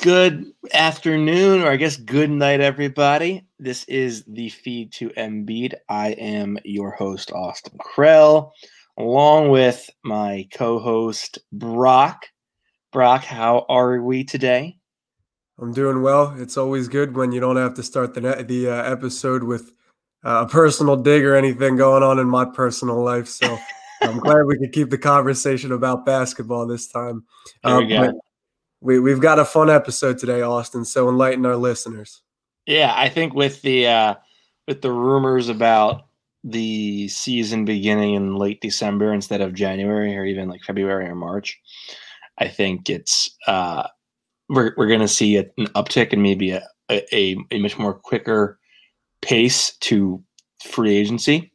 Good afternoon, or I guess good night, everybody. This is the feed to Embiid. I am your host, Austin Krell, along with my co-host Brock. Brock, how are we today? I'm doing well. It's always good when you don't have to start the the uh, episode with uh, a personal dig or anything going on in my personal life. So I'm glad we could keep the conversation about basketball this time. There we Um, go. We, we've got a fun episode today, Austin. So enlighten our listeners. Yeah, I think with the uh, with the rumors about the season beginning in late December instead of January or even like February or March, I think it's uh, we're we're going to see an uptick and maybe a, a a much more quicker pace to free agency.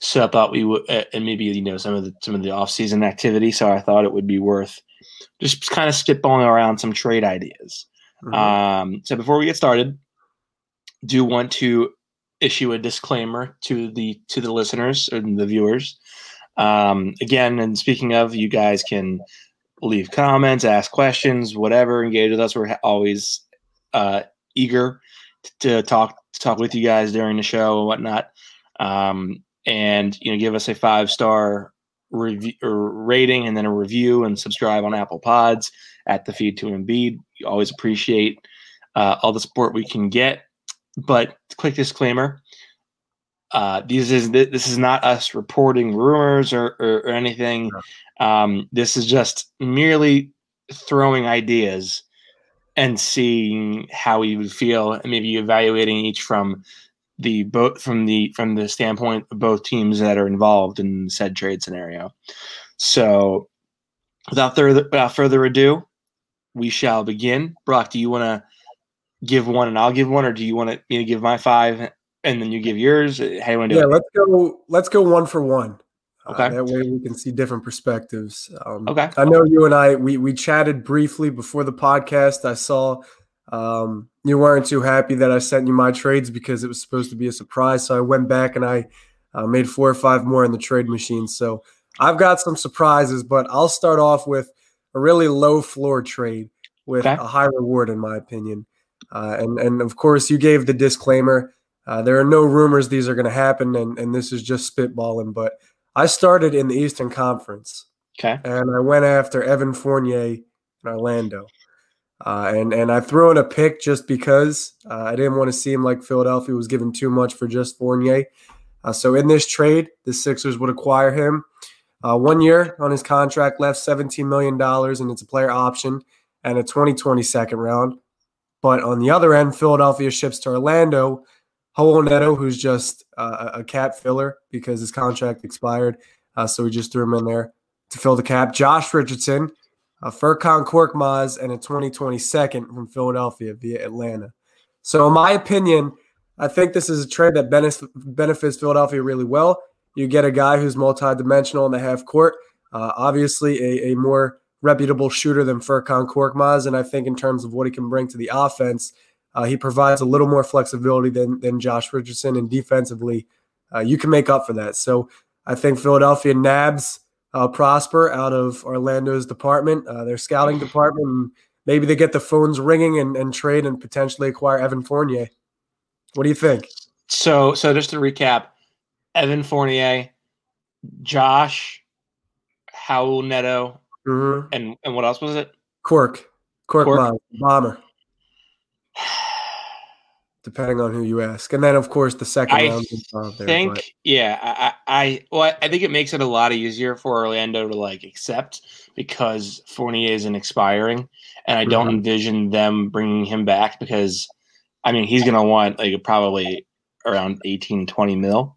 So I thought we would, uh, and maybe you know some of the some of the off season activity. So I thought it would be worth just kind of spitballing around some trade ideas. Mhm. Um, so before we get started, do want to issue a disclaimer to the to the listeners and the viewers. Um, again, and speaking of, you guys can leave comments, ask questions, whatever, engage with us. We're always uh, eager to talk to talk with you guys during the show and whatnot. Um, and you know, give us a five star review or rating, and then a review, and subscribe on Apple Pods at the feed to Embiid. We always appreciate uh, all the support we can get. But quick disclaimer: uh, this is this is not us reporting rumors or, or, or anything. Um, this is just merely throwing ideas and seeing how we would feel, and maybe evaluating each from the both from the from the standpoint of both teams that are involved in said trade scenario. So, without further without further ado, we shall begin. Brock, do you want to give one and I'll give one, or do you want me to give my five and then you give yours? How do you want to do Yeah, it? let's go. Let's go one for one. Uh, Okay. that way we can see different perspectives. Um, Okay. I know you and I we we chatted briefly before the podcast. I saw um, you weren't too happy that I sent you my trades because it was supposed to be a surprise. So I went back and I uh, made four or five more in the trade machine. So I've got some surprises, but I'll start off with a really low floor trade with Okay. a high reward, in my opinion. Uh, and and of course, you gave the disclaimer. Uh, there are no rumors these are going to happen, and, and this is just spitballing. But I started in the Eastern Conference, Okay. and I went after Evan Fournier in Orlando. Uh, and and I threw in a pick just because uh, I didn't want to seem like Philadelphia was giving too much for just Fournier. Uh, so in this trade, the Sixers would acquire him. Uh, one year on his contract left, $17 million, and it's a player option and a 2020 second round. But on the other end, Philadelphia ships to Orlando Raul Neto, who's just a a cap filler because his contract expired. Uh, so we just threw him in there to fill the cap. Josh Richardson, a Furkan Korkmaz, and a 2020 second from Philadelphia via Atlanta. So, in my opinion, I think this is a trade that benefits Philadelphia really well. You get a guy who's multidimensional in the half court, uh, obviously a, a more reputable shooter than Furkan Korkmaz. And I think in terms of what he can bring to the offense, uh, he provides a little more flexibility than, than Josh Richardson. And defensively, uh, you can make up for that. So I think Philadelphia nabs uh, Prosper out of Orlando's department, uh, their scouting department. And maybe they get the phones ringing and, and trade and potentially acquire Evan Fournier. What do you think? So so just to recap, Evan Fournier, Josh, Raul Neto, Mm-hmm. and and what else was it? Cork, Cork, Cork? Bomb, Bomber, depending on who you ask. And then, of course, the second I round. there, think but- yeah I, I I- well I think it makes it a lot easier for Orlando to like accept because Fournier isn't expiring and I don't Mhm. envision them bringing him back because I mean he's gonna want like probably around 18 20 mil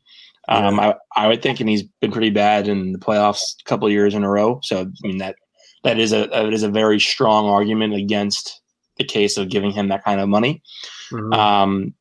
um I, I would think and he's been pretty bad in the playoffs a couple of years in a row so I mean that that is a that is a very strong argument against the case of giving him that kind of money Mhm. um,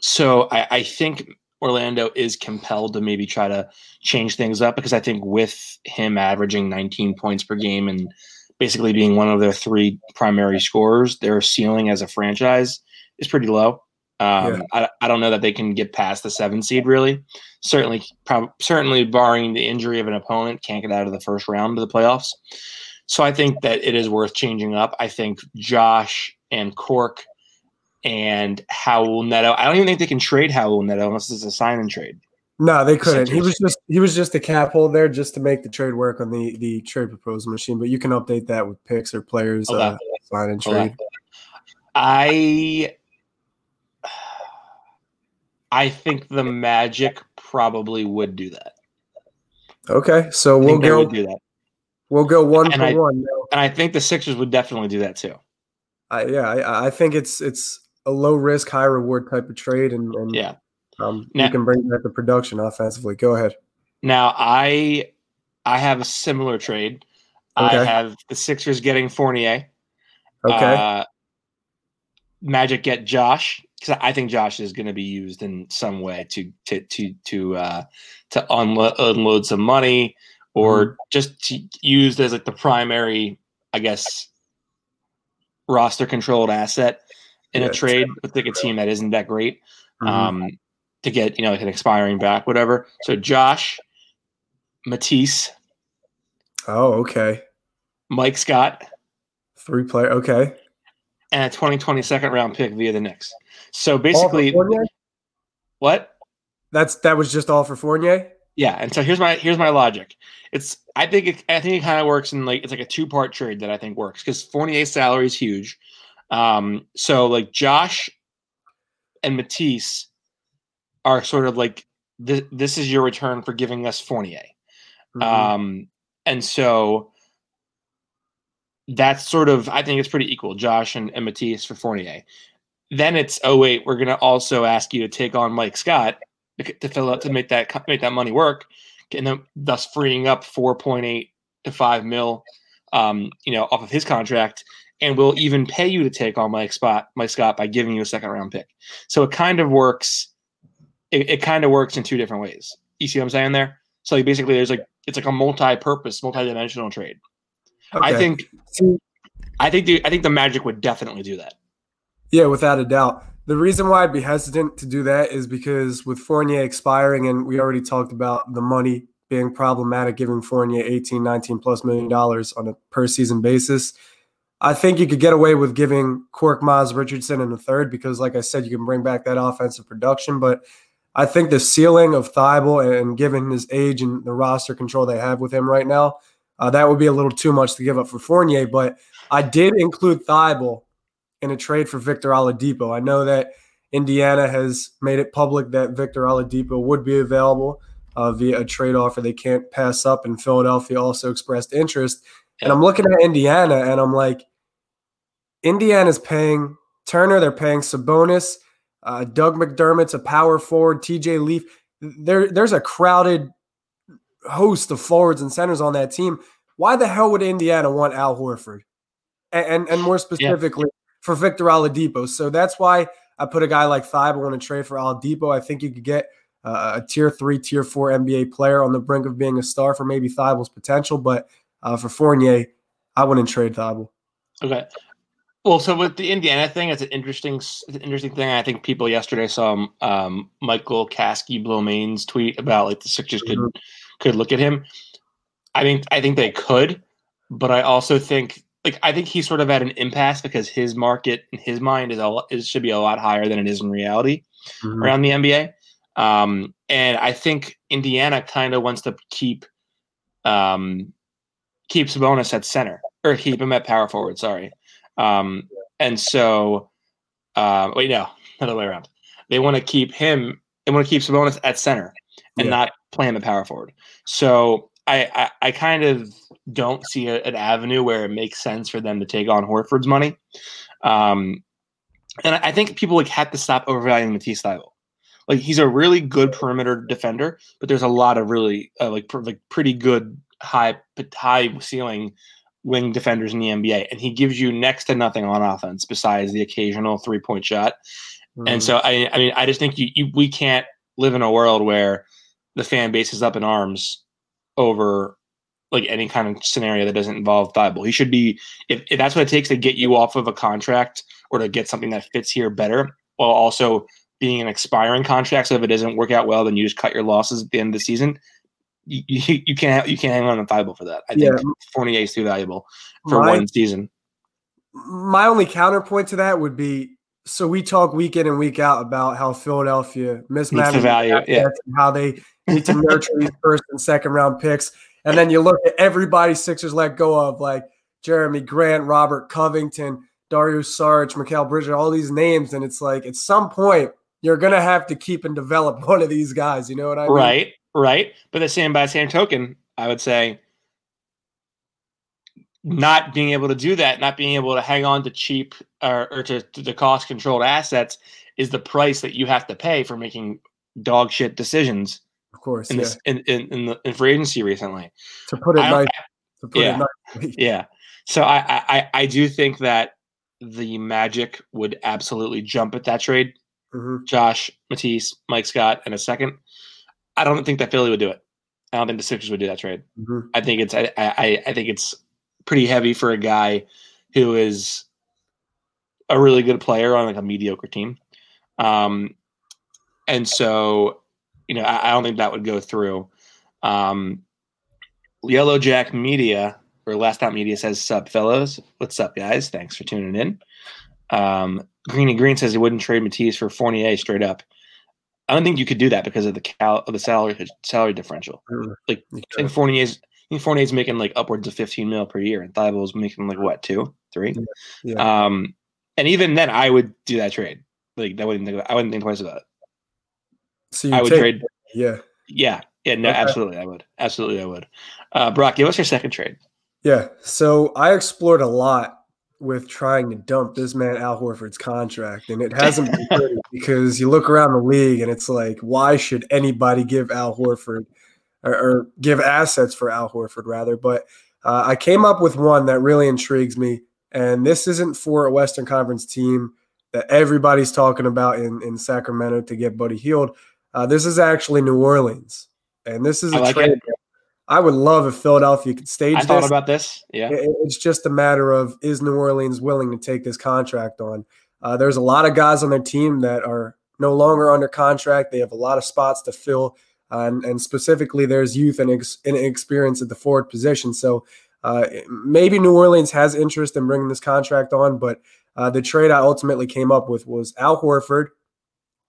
so I, I think Orlando is compelled to maybe try to change things up because I think with him averaging 19 points per game and basically being one of their three primary scorers, their ceiling as a franchise is pretty low. Um, I, I don't know that they can get past the seven seed really. Certainly, prob- certainly barring the injury of an opponent, can't get out of the first round of the playoffs. So I think that it is worth changing up. I think Josh and Cork and Raul Neto. I don't even think they can trade Raul Neto unless it's a sign and trade. No, they couldn't. He was just he was just a cap hold there just to make the trade work on the the trade proposal machine. But you can update that with picks or players uh, sign and trade. I I think the Magic probably would do that. Okay, so we'll go do that. We'll go one and for I, one. And I think the Sixers would definitely do that too. I, yeah, I, I, think it's it's a low risk, high reward type of trade, and, and yeah, um, now, you can bring back the production offensively. Go ahead. Now I I have a similar trade. Okay. I have the Sixers getting Fournier. Okay. Uh, Magic get Josh because I think Josh is going to be used in some way to to to to uh, to unlo- unload some money or mm-hmm. just to used as like the primary, I guess, roster controlled asset in yeah, a trade with like a team that isn't that great. Mm-hmm. Um, to get you know like an expiring back, whatever. So Josh, Matisse. Oh, okay. Mike Scott. Three player. Okay. And a 2020 second round pick via the Knicks. So basically, what? That's that was just all for Fournier. Yeah, and so here's my here's my logic. It's I think it, I think it kind of works in like it's like a two part trade that I think works because Fournier's salary is huge. Um, so like Josh and Matisse are sort of like this, this is your return for giving us Fournier. Mm-hmm. Um, and so that's sort of I think it's pretty equal, Josh and, and Matisse for Fournier. Then it's oh wait, we're gonna also ask you to take on Mike Scott to fill out to make that make that money work, and then thus freeing up four point eight to five mil, um, you know, off of his contract, and we'll even pay you to take on Mike Spot Mike Scott by giving you a second round pick. So it kind of works. It, it kind of works in two different ways. You see what I'm saying there? So basically, there's like it's like a multi-purpose, multi-dimensional trade. Okay. I think I think the I think the Magic would definitely do that. Yeah, without a doubt. The reason why I'd be hesitant to do that is because with Fournier expiring, and we already talked about the money being problematic, giving Fournier 18, 19 plus million dollars on a per season basis. I think you could get away with giving Korkmaz Richardson in the third because, like I said, you can bring back that offensive production. But I think the ceiling of Thybulle and given his age and the roster control they have with him right now, uh, that would be a little too much to give up for Fournier. But I did include Thybulle in a trade for Victor Oladipo. I know that Indiana has made it public that Victor Oladipo would be available uh, via a trade offer they can't pass up, and Philadelphia also expressed interest. And I'm looking at Indiana, and I'm like, Indiana's paying Turner, they're paying Sabonis, uh, Doug McDermott's a power forward, TJ Leaf. There, there's a crowded host of forwards and centers on that team. Why the hell would Indiana want Al Horford? And and, and more specifically yeah. for Victor Oladipo. So that's why I put a guy like Thybulle on a trade for Oladipo. I think you could get uh, a tier three, tier four NBA player on the brink of being a star for maybe Thybulle's potential. But uh, for Fournier, I wouldn't trade Thybulle. Okay. Well, so with the Indiana thing, it's an interesting, it's an interesting thing. I think people yesterday saw um, Michael Kaskey-Blomain's tweet about like the Sixers could mm-hmm could look at him. I think I think they could, but I also think like I think he's sort of at an impasse because his market in his mind is a is should be a lot higher than it is in reality mm-hmm. around the NBA. Um, and I think Indiana kind of wants to keep um, keep Sabonis at center or keep him at power forward. Sorry, um, and so uh, wait no, other way around. They want to keep him. They want to keep Sabonis at center and yeah. not play him at power forward. So I, I, I kind of don't see a, an avenue where it makes sense for them to take on Horford's money. Um, and I think people like have to stop overvaluing Matisse Thybulle. Like he's a really good perimeter defender, but there's a lot of really uh, like pr- like pretty good high high ceiling wing defenders in the NBA, and he gives you next to nothing on offense besides the occasional three point shot. Mm-hmm. And so I I mean I just think you, you we can't live in a world where the fan base is up in arms over like any kind of scenario that doesn't involve Thybulle. He should be if, if that's what it takes to get you off of a contract or to get something that fits here better, while also being an expiring contract. So if it doesn't work out well, then you just cut your losses at the end of the season. You, you, you can't you can't hang on to Thybulle for that. I think Yeah. Fournier is too valuable for My- one season. my only counterpoint to that would be so we talk week in and week out about how Philadelphia mismanages value, yeah. and how they need to nurture these first and second round picks. And then you look at everybody Sixers let go of, like Jerami Grant, Robert Covington, Dario Saric, Mikal Bridges, all these names. And it's like at some point you're gonna have to keep and develop one of these guys. You know what I mean? Right, right. But the same by the same token, I would say not being able to do that, not being able to hang on to cheap or, or to, to the cost controlled assets is the price that you have to pay for making dog shit decisions Of course. in Yeah. this in, in, in the in free agency recently. To put it nice. To put yeah. it. Yeah. So I, I I- do think that the Magic would absolutely jump at that trade. Mhm. Josh, Matisse, Mike Scott, and a second. I don't think that Philly would do it. I don't think the Sixers would do that trade. Mhm. I think it's I, I I think it's pretty heavy for a guy who is a really good player on like a mediocre team. Um, and so you know I, I don't think that would go through. Um, Yellow Jack Media or Last Out Media says, "Sup, fellows? What's up, guys? Thanks for tuning in." Um, Greeny Green says he wouldn't trade Matisse for Fournier straight up. I don't think you could do that because of the cal- of the salary salary differential. Mhm. Like You I think Fournier's I think Fournier's making like upwards of 15 mil per year, and Thybulle's making like what two, three. Yeah. Um, and even then, I would do that trade. Like I wouldn't think about, I wouldn't think twice about it. So you I would take- trade. Yeah. Yeah, yeah, no, Okay. absolutely, I would, absolutely, I would. Uh, Brock, give us your second trade. Yeah. So I explored a lot with trying to dump this man Al Horford's contract, and it hasn't been pretty because you look around the league and it's like, why should anybody give Al Horford or, or give assets for Al Horford rather? But uh, I came up with one that really intrigues me, and this isn't for a Western Conference team that everybody's talking about in in Sacramento to get Buddy Hield. Uh, this is actually New Orleans, and this is I a like trade. I would love if Philadelphia could stage I thought this. about this. Yeah, It- It's just a matter of is New Orleans willing to take this contract on? Uh, there's a lot of guys on their team that are no longer under contract. They have a lot of spots to fill, uh, and, and specifically, there's youth and, ex- and experience at the forward position. So uh, maybe New Orleans has interest in bringing this contract on, but uh, the trade I ultimately came up with was Al Horford,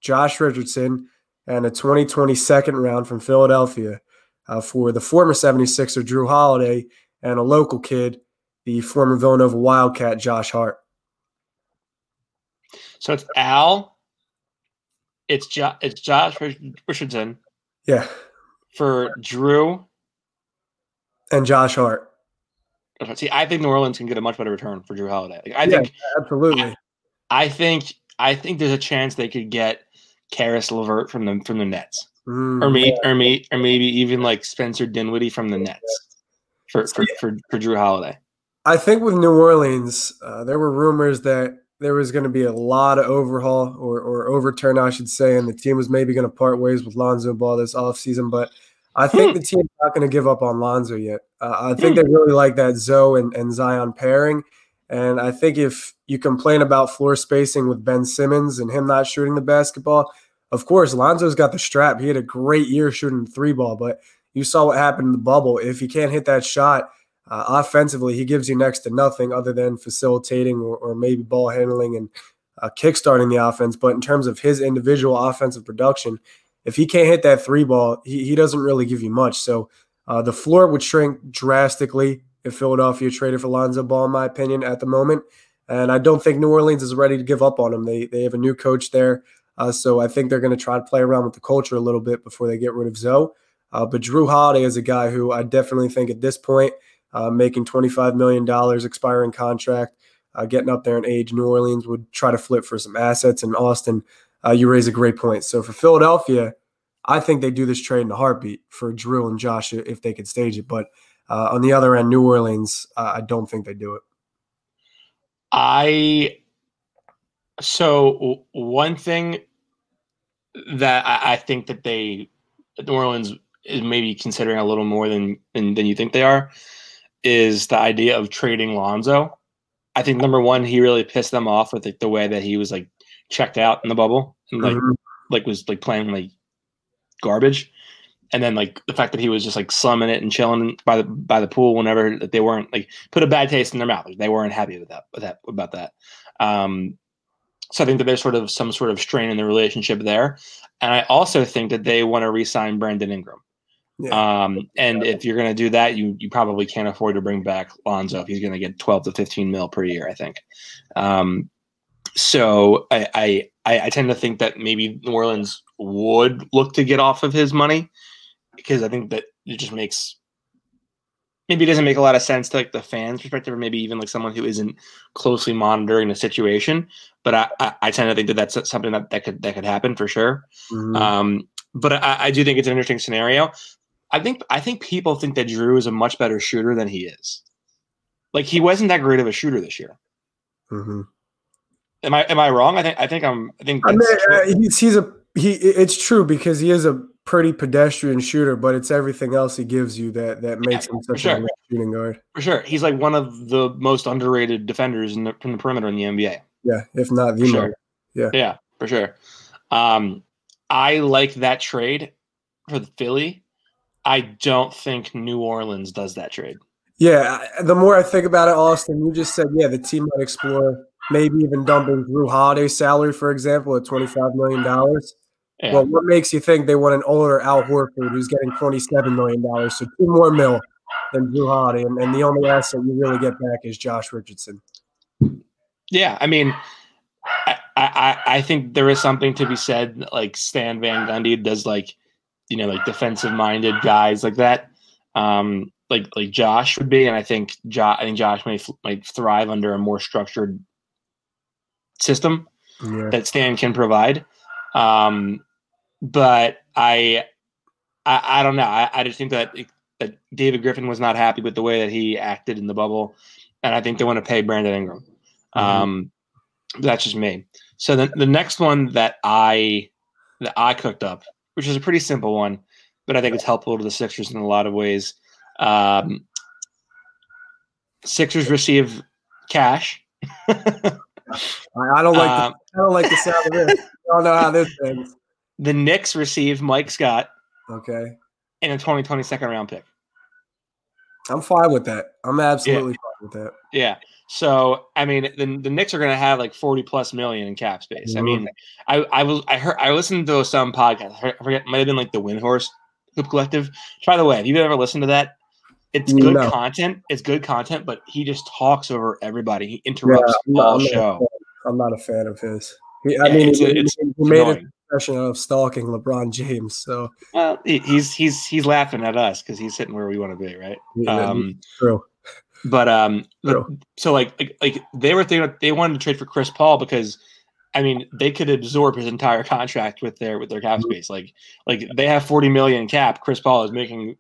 Josh Richardson, and a 2020 second round from Philadelphia uh, for the former 76er Jrue Holiday and a local kid, the former Villanova Wildcat Josh Hart. so it's Al, it's jo- it's Josh Rich- Richardson Yeah, for Jrue. and Josh Hart. See, I think New Orleans can get a much better return for Jrue Holiday. Like, I Yeah. think Absolutely. I think I think there's a chance they could get Caris LeVert from the from the Nets, Mm, or maybe or maybe or maybe even like Spencer Dinwiddie from the Nets for for, for, for Jrue Holiday. I think with New Orleans, uh, there were rumors that there was going to be a lot of overhaul or, or overturn, I should say, and the team was maybe going to part ways with Lonzo Ball this offseason. But I think the team's not going to give up on Lonzo yet. Uh, I think they really like that Zo and, and Zion pairing. And I think if you complain about floor spacing with Ben Simmons and him not shooting the basketball, of course, Lonzo's got the strap. He had a great year shooting three ball, but you saw what happened in the bubble. If he can't hit that shot, uh, offensively, he gives you next to nothing other than facilitating or, or maybe ball handling and uh, kickstarting the offense. But in terms of his individual offensive production, if he can't hit that three ball, he, he doesn't really give you much. So uh, the floor would shrink drastically if Philadelphia traded for Lonzo Ball, in my opinion, at the moment. And I don't think New Orleans is ready to give up on him. They, they have a new coach there. Uh, so I think they're going to try to play around with the culture a little bit before they get rid of Zo. Uh, but Jrue Holiday is a guy who I definitely think at this point, uh, making $25 million expiring contract, uh, getting up there in age, New Orleans would try to flip for some assets. And Austin, uh, you raise a great point. So for Philadelphia, I think they do this trade in a heartbeat for Jrue and Josh if they could stage it. But uh, on the other end, New Orleans, I don't think they do it. I so one thing that I, I think that they New Orleans is maybe considering a little more than, than than you think they are is the idea of trading Lonzo. I think number one, he really pissed them off with like, the way that he was like checked out in the bubble and like Mhm. like was like playing like garbage. and then like the fact that he was just like slumming it and chilling by the by the pool whenever that they weren't like put a bad taste in their mouth. Like, they weren't happy with that with that about that. Um, so I think that there's sort of some sort of strain in the relationship there, and I also think that they want to re-sign Brandon Ingram. Yeah. Um, and if you're going to do that, you you probably can't afford to bring back Lonzo if he's going to get 12 to 15 mil per year. I think. Um, so I I I tend to think that maybe New Orleans would look to get off of his money because I think that it just makes maybe it doesn't make a lot of sense to like the fans' perspective, or maybe even like someone who isn't closely monitoring the situation. But I, I, I tend to think that that's something that, that could that could happen for sure. Mhm. Um, but I, I do think it's an interesting scenario. I think I think people think that Jrue is a much better shooter than he is. Like he wasn't that great of a shooter this year. Mhm. Am I am I wrong? I think I think I'm I think I mean, uh, he's he's a he. It's true because he is a pretty pedestrian shooter, but it's everything else he gives you that that makes him such sure. a great shooting guard. for sure. He's like one of the most underrated defenders in the, from the perimeter in the NBA. Yeah, if not the sure. most. Yeah, for sure. Um, I like that trade for the Philly. I don't think New Orleans does that trade. Yeah, the more I think about it, Austin, you just said, yeah, the team might explore maybe even dumping Jrue Holiday's salary, for example, at $25 million. Well, what makes you think they want an older Al Horford who's getting $27 million? So two more mil than Jrue Holiday. And, and the only asset you really get back is Josh Richardson. Yeah, I mean, I, I I think there is something to be said. Like Stan Van Gundy does, like you know, like defensive minded guys like that. Um, like like Josh would be, and I think Josh, I think Josh may f- might thrive under a more structured system Yeah. that Stan can provide. Um, but I, I, I don't know. I, I just think that that David Griffin was not happy with the way that he acted in the bubble, and I think they want to pay Brandon Ingram. Mhm. Um, that's just me. So the the next one that I that I cooked up, which is a pretty simple one, but I think it's helpful to the Sixers in a lot of ways. Um, Sixers receive cash. I, I don't like Um, the, I don't like the sound of this. I don't know how this ends. the Knicks receive Mike Scott Okay. and a 2020 second round pick. I'm fine with that. I'm absolutely fine with that. Yeah. So I mean, the the Knicks are going to have like 40 plus million in cap space. I Mhm. mean, I I was I heard I listened to some podcast. I forget, might have been like the Windhorst Hoop Collective. By the way, if you've ever listened to that, it's good No. content. It's good content, but he just talks over everybody. He interrupts not- whole I'm show. fan. I'm not a fan of his. He, I Yeah, mean, it's, he, it's he made a annoying. Profession of stalking LeBron James. So Well, he's he's he's laughing at us because he's sitting where we want to be, right? yeah, Um, true. But um, True. so like, like like they were thinking they wanted to trade for Chris Paul because, I mean, they could absorb his entire contract with their with their cap Mhm. space. Like like they have forty million cap. Chris Paul is making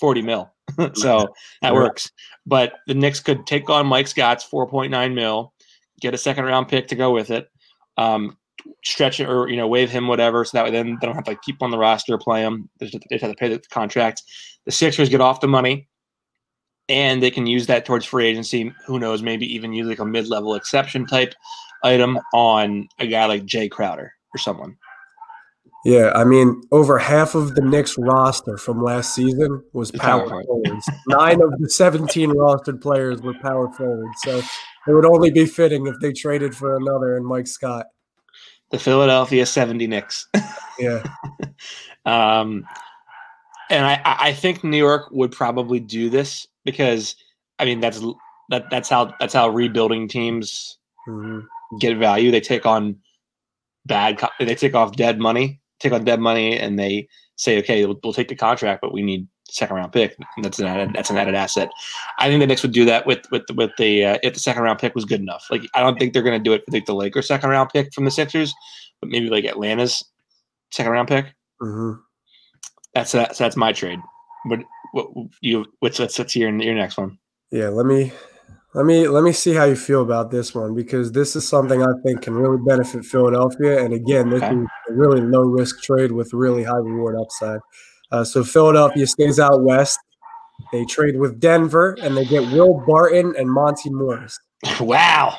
forty mil, so that works. But the Knicks could take on Mike Scott's four point nine mil, get a second round pick to go with it, um, stretch it or you know waive him whatever, so that way then they don't have to keep on the roster, play him. They just they just have to pay the contract. The Sixers get off the money and they can use that towards free agency. Who knows? Maybe even use like a mid-level exception type item on a guy like Jay Crowder or someone. Yeah, I mean, over half of the Knicks roster from last season was power power forwards. Nine of the 17 rostered players were power forwards. So it would only be fitting if they traded for another and Mike Scott. The Philadelphia 70 Knicks. Yeah. um, and I, I think New York would probably do this because I mean that's that that's how that's how rebuilding teams hmm get value. They take on bad. They take off dead money. Take on dead money, and they say, "Okay, we'll, we'll take the contract, but we need second round pick. And that's an added. That's an added asset." I think the Knicks would do that with with with the uh, if the second round pick was good enough. Like I don't think they're going to do it for like the Lakers second round pick from the Sixers, but maybe like Atlanta's second round pick. hmm That's that. So that's my trade. But what you what's what's, what's your your next one? Yeah, let me let me let me see how you feel about this one because this is something I think can really benefit Philadelphia. And again, this Okay. is a really low risk trade with really high reward upside. Uh, so Philadelphia stays out west. They trade with Denver and they get Will Barton and Monte Morris. wow.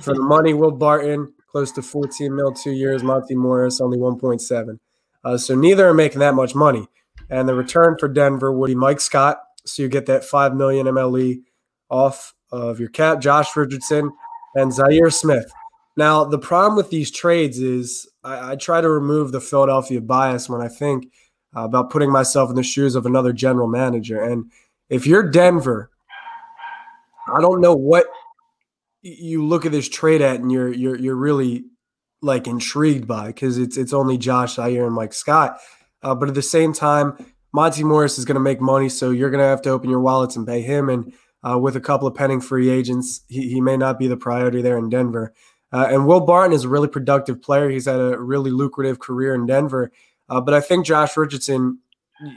For the money, Will Barton close to 14 mil two years, Monte Morris only 1.7. Uh, so neither are making that much money. And the return for Denver would be Mike Scott. So you get that five million MLE off of your cap, Josh Richardson, and Zhaire Smith. Now, the problem with these trades is I, I try to remove the Philadelphia bias when I think uh, about putting myself in the shoes of another general manager. And if you're Denver, I don't know what you look at this trade at and you're you're you're really like intrigued by because it's it's only Josh Zhaire and Mike Scott. Uh, but at the same time, Monte Morris is going to make money, so you're going to have to open your wallets and pay him. And uh, with a couple of pending free agents, he, he may not be the priority there in Denver. Uh, and Will Barton is a really productive player. He's had a really lucrative career in Denver. Uh, but I think Josh Richardson,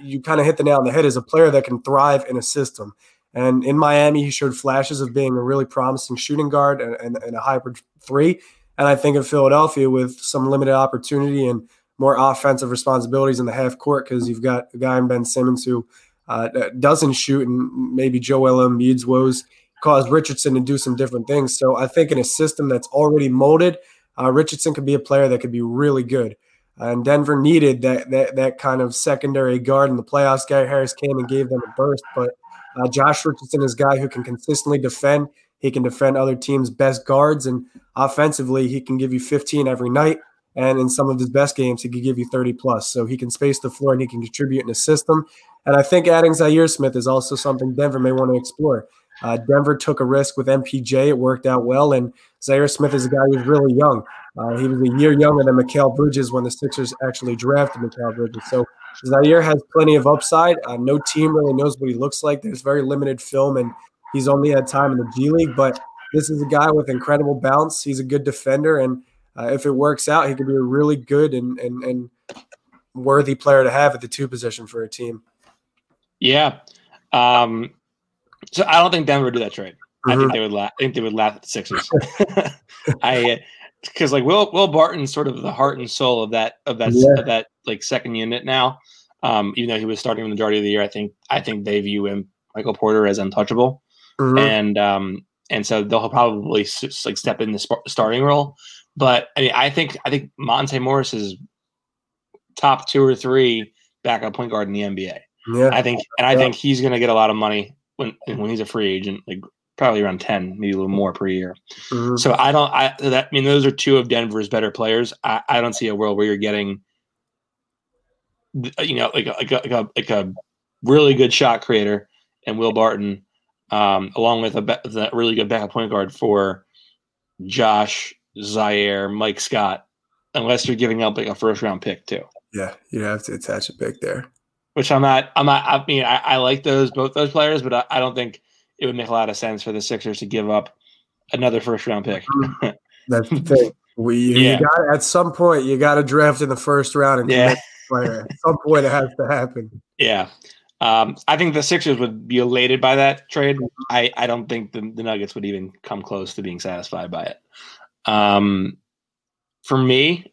you kind of hit the nail on the head, is a player that can thrive in a system. And in Miami, he showed flashes of being a really promising shooting guard and, and, and a hybrid three. And I think in Philadelphia, with some limited opportunity and more offensive responsibilities in the half court, because you've got a guy in Ben Simmons who uh, doesn't shoot, and maybe Joel Embiid's woes cause Richardson to do some different things. So I think in a system that's already molded, uh, Richardson could be a player that could be really good. Uh, and Denver needed that, that that kind of secondary guard in the playoffs. Gary Harris came and gave them a burst, but uh, Josh Richardson is a guy who can consistently defend. He can defend other teams' best guards, and offensively, he can give you 15 every night. And in some of his best games, he could give you 30 plus. So he can space the floor and he can contribute in a system. And I think adding Zhaire Smith is also something Denver may want to explore. Uh, Denver took a risk with MPJ. It worked out well. And Zhaire Smith is a guy who's really young. Uh, he was a year younger than Mikal Bridges when the Sixers actually drafted Mikal Bridges. So Zhaire has plenty of upside. Uh, no team really knows what he looks like. There's very limited film, and he's only had time in the G League. But this is a guy with incredible bounce. He's a good defender, and uh, if it works out, he could be a really good and, and and worthy player to have at the two position for a team. Yeah. Um, so I don't think Denver would do that trade. Mm-hmm. I think mm-hmm. they would laugh. I think they would laugh at the Sixers. I because like Will Will Barton's sort of the heart and soul of that of that yeah. of that like second unit now. Um, even though he was starting the majority of the year, I think I think they view him Michael Porter as untouchable, mm-hmm. and um, and so they'll probably like step in the sp- starting role. But I mean, I think I think Monte Morris is top two or three backup point guard in the NBA. Yeah, I think, and I think he's going to get a lot of money when when he's a free agent, like probably around ten, maybe a little more per year. Mm-hmm. So I don't. I that I mean those are two of Denver's better players. I, I don't see a world where you're getting, you know, like a, like a, like a, like a really good shot creator and Will Barton, um, along with a, be- really good backup point guard for Josh Zhaire, Mike Scott, unless you're giving up like a first round pick too. Yeah, you have to attach a pick there which I'm not. I'm not. I mean, I, I like those both those players, but I, I, don't think it would make a lot of sense for the Sixers to give up another first round pick. That's the thing. We yeah. got at some point you got to draft in the first round and yeah. player. At some point it has to happen. Yeah. Um, I think the Sixers would be elated by that trade. I, I don't think the, the Nuggets would even come close to being satisfied by it. Um, for me,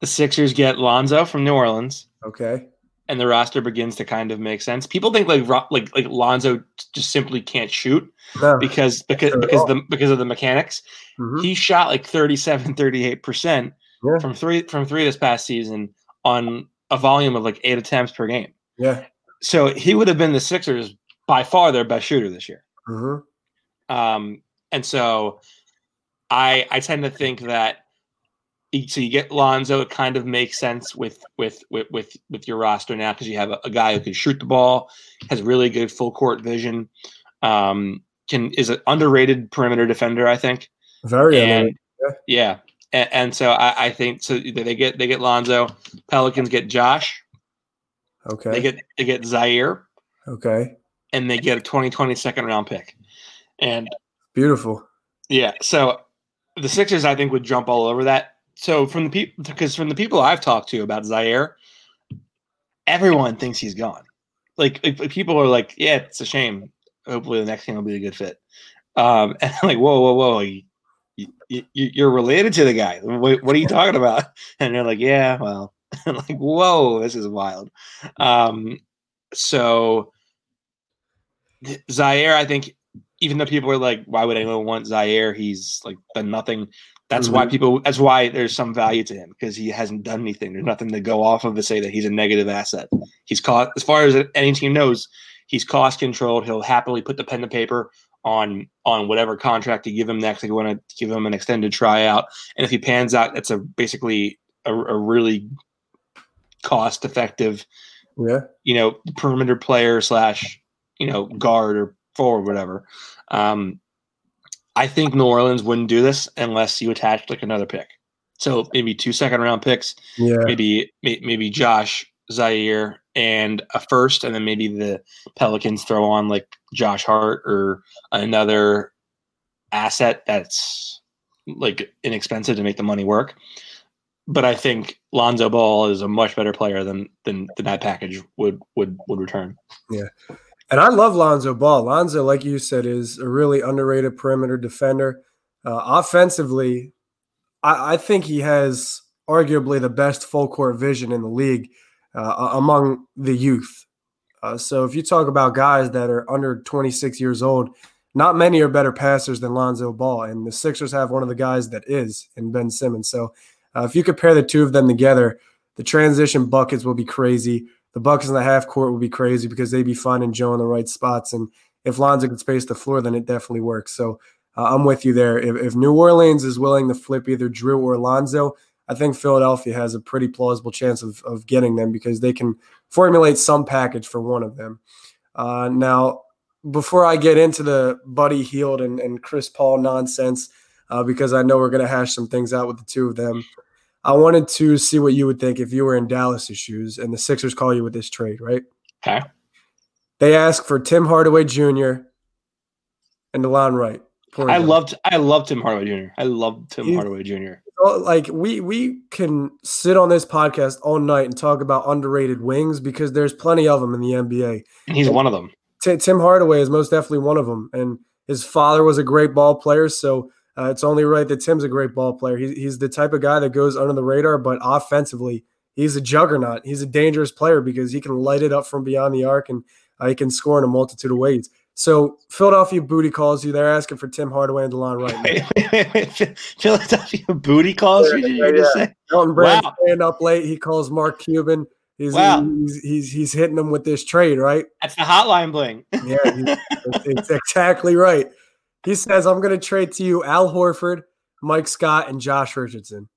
the Sixers get Lonzo from New Orleans. Okay and the roster begins to kind of make sense. People think like like like Lonzo just simply can't shoot no, because because because the because of the mechanics. Mm-hmm. He shot like 37 38% yeah. from 3 from 3 this past season on a volume of like 8 attempts per game. Yeah. So he would have been the Sixers by far their best shooter this year. Mm-hmm. Um and so I I tend to think that so you get Lonzo. It kind of makes sense with with with with, with your roster now because you have a, a, guy who can shoot the ball, has really good full court vision, um, can is an underrated perimeter defender. I think very and, yeah. yeah. And, and, so I, I think so they get they get Lonzo. Pelicans get Josh. Okay. They get they get Zhaire. Okay. And they get a 2020 second round pick. And beautiful. Yeah. So the Sixers, I think, would jump all over that so from the people because from the people I've talked to about Zhaire, everyone thinks he's gone. Like, like people are like, yeah, it's a shame. Hopefully the next thing will be a good fit. Um, and I'm like, whoa, whoa, whoa, you, you, are related to the guy. What, what, are you talking about? And they're like, yeah, well, I'm like, whoa, this is wild. Um, so Zhaire, I think even though people are like, why would anyone want Zhaire? He's like done nothing. That's mm-hmm. why people. That's why there's some value to him because he hasn't done anything. There's nothing to go off of to say that he's a negative asset. He's caught as far as any team knows. He's cost controlled. He'll happily put the pen to paper on on whatever contract you give him next. If you want to give him an extended tryout, and if he pans out, that's a basically a, a really cost effective, yeah, you know, perimeter player slash you know guard or forward, whatever. Um, I think New Orleans wouldn't do this unless you attached like another pick. So maybe two second round picks. Yeah. Maybe maybe Josh Zhaire and a first, and then maybe the Pelicans throw on like Josh Hart or another asset that's like inexpensive to make the money work. But I think Lonzo Ball is a much better player than than, than that package would would would return. Yeah. And I love Lonzo Ball. Lonzo, like you said, is a really underrated perimeter defender. Uh, offensively, I, I, think he has arguably the best full court vision in the league uh, among the youth. Uh, so if you talk about guys that are under 26 years old, not many are better passers than Lonzo Ball. And the Sixers have one of the guys that is in Ben Simmons. So uh, if you compare the two of them together, the transition buckets will be crazy the Bucks in the half court would be crazy because they'd be finding Joe in the right spots. And if Lonzo could space the floor, then it definitely works. So uh, I'm with you there. If, if, New Orleans is willing to flip either Jrue or Lonzo, I think Philadelphia has a pretty plausible chance of, of getting them because they can formulate some package for one of them. Uh, now, before I get into the Buddy Hield and, and Chris Paul nonsense, uh, because I know we're going to hash some things out with the two of them. I wanted to see what you would think if you were in Dallas' shoes and the Sixers call you with this trade, right? Okay. They ask for Tim Hardaway Jr. and DeLon Wright. I loved I loved Tim Hardaway Jr. I loved Tim Hardaway Jr. Like we we can sit on this podcast all night and talk about underrated wings because there's plenty of them in the NBA. And he's one of them. T- Tim Hardaway is most definitely one of them, and his father was a great ball player, so uh, it's only right that Tim's a great ball player. He, he's the type of guy that goes under the radar, but offensively, he's a juggernaut. He's a dangerous player because he can light it up from beyond the arc and uh, he can score in a multitude of ways. So Philadelphia booty calls you. They're asking for Tim Hardaway and DeLon Wright. Wait, wait, wait, Philadelphia booty calls you? Did you just say? Elton Brand wow. staying up late. He calls Mark Cuban. He's, wow. he's, he's, he's hitting them with this trade, right? That's the hotline bling. yeah, it's exactly right. He says, I'm going to trade to you Al Horford, Mike Scott, and Josh Richardson.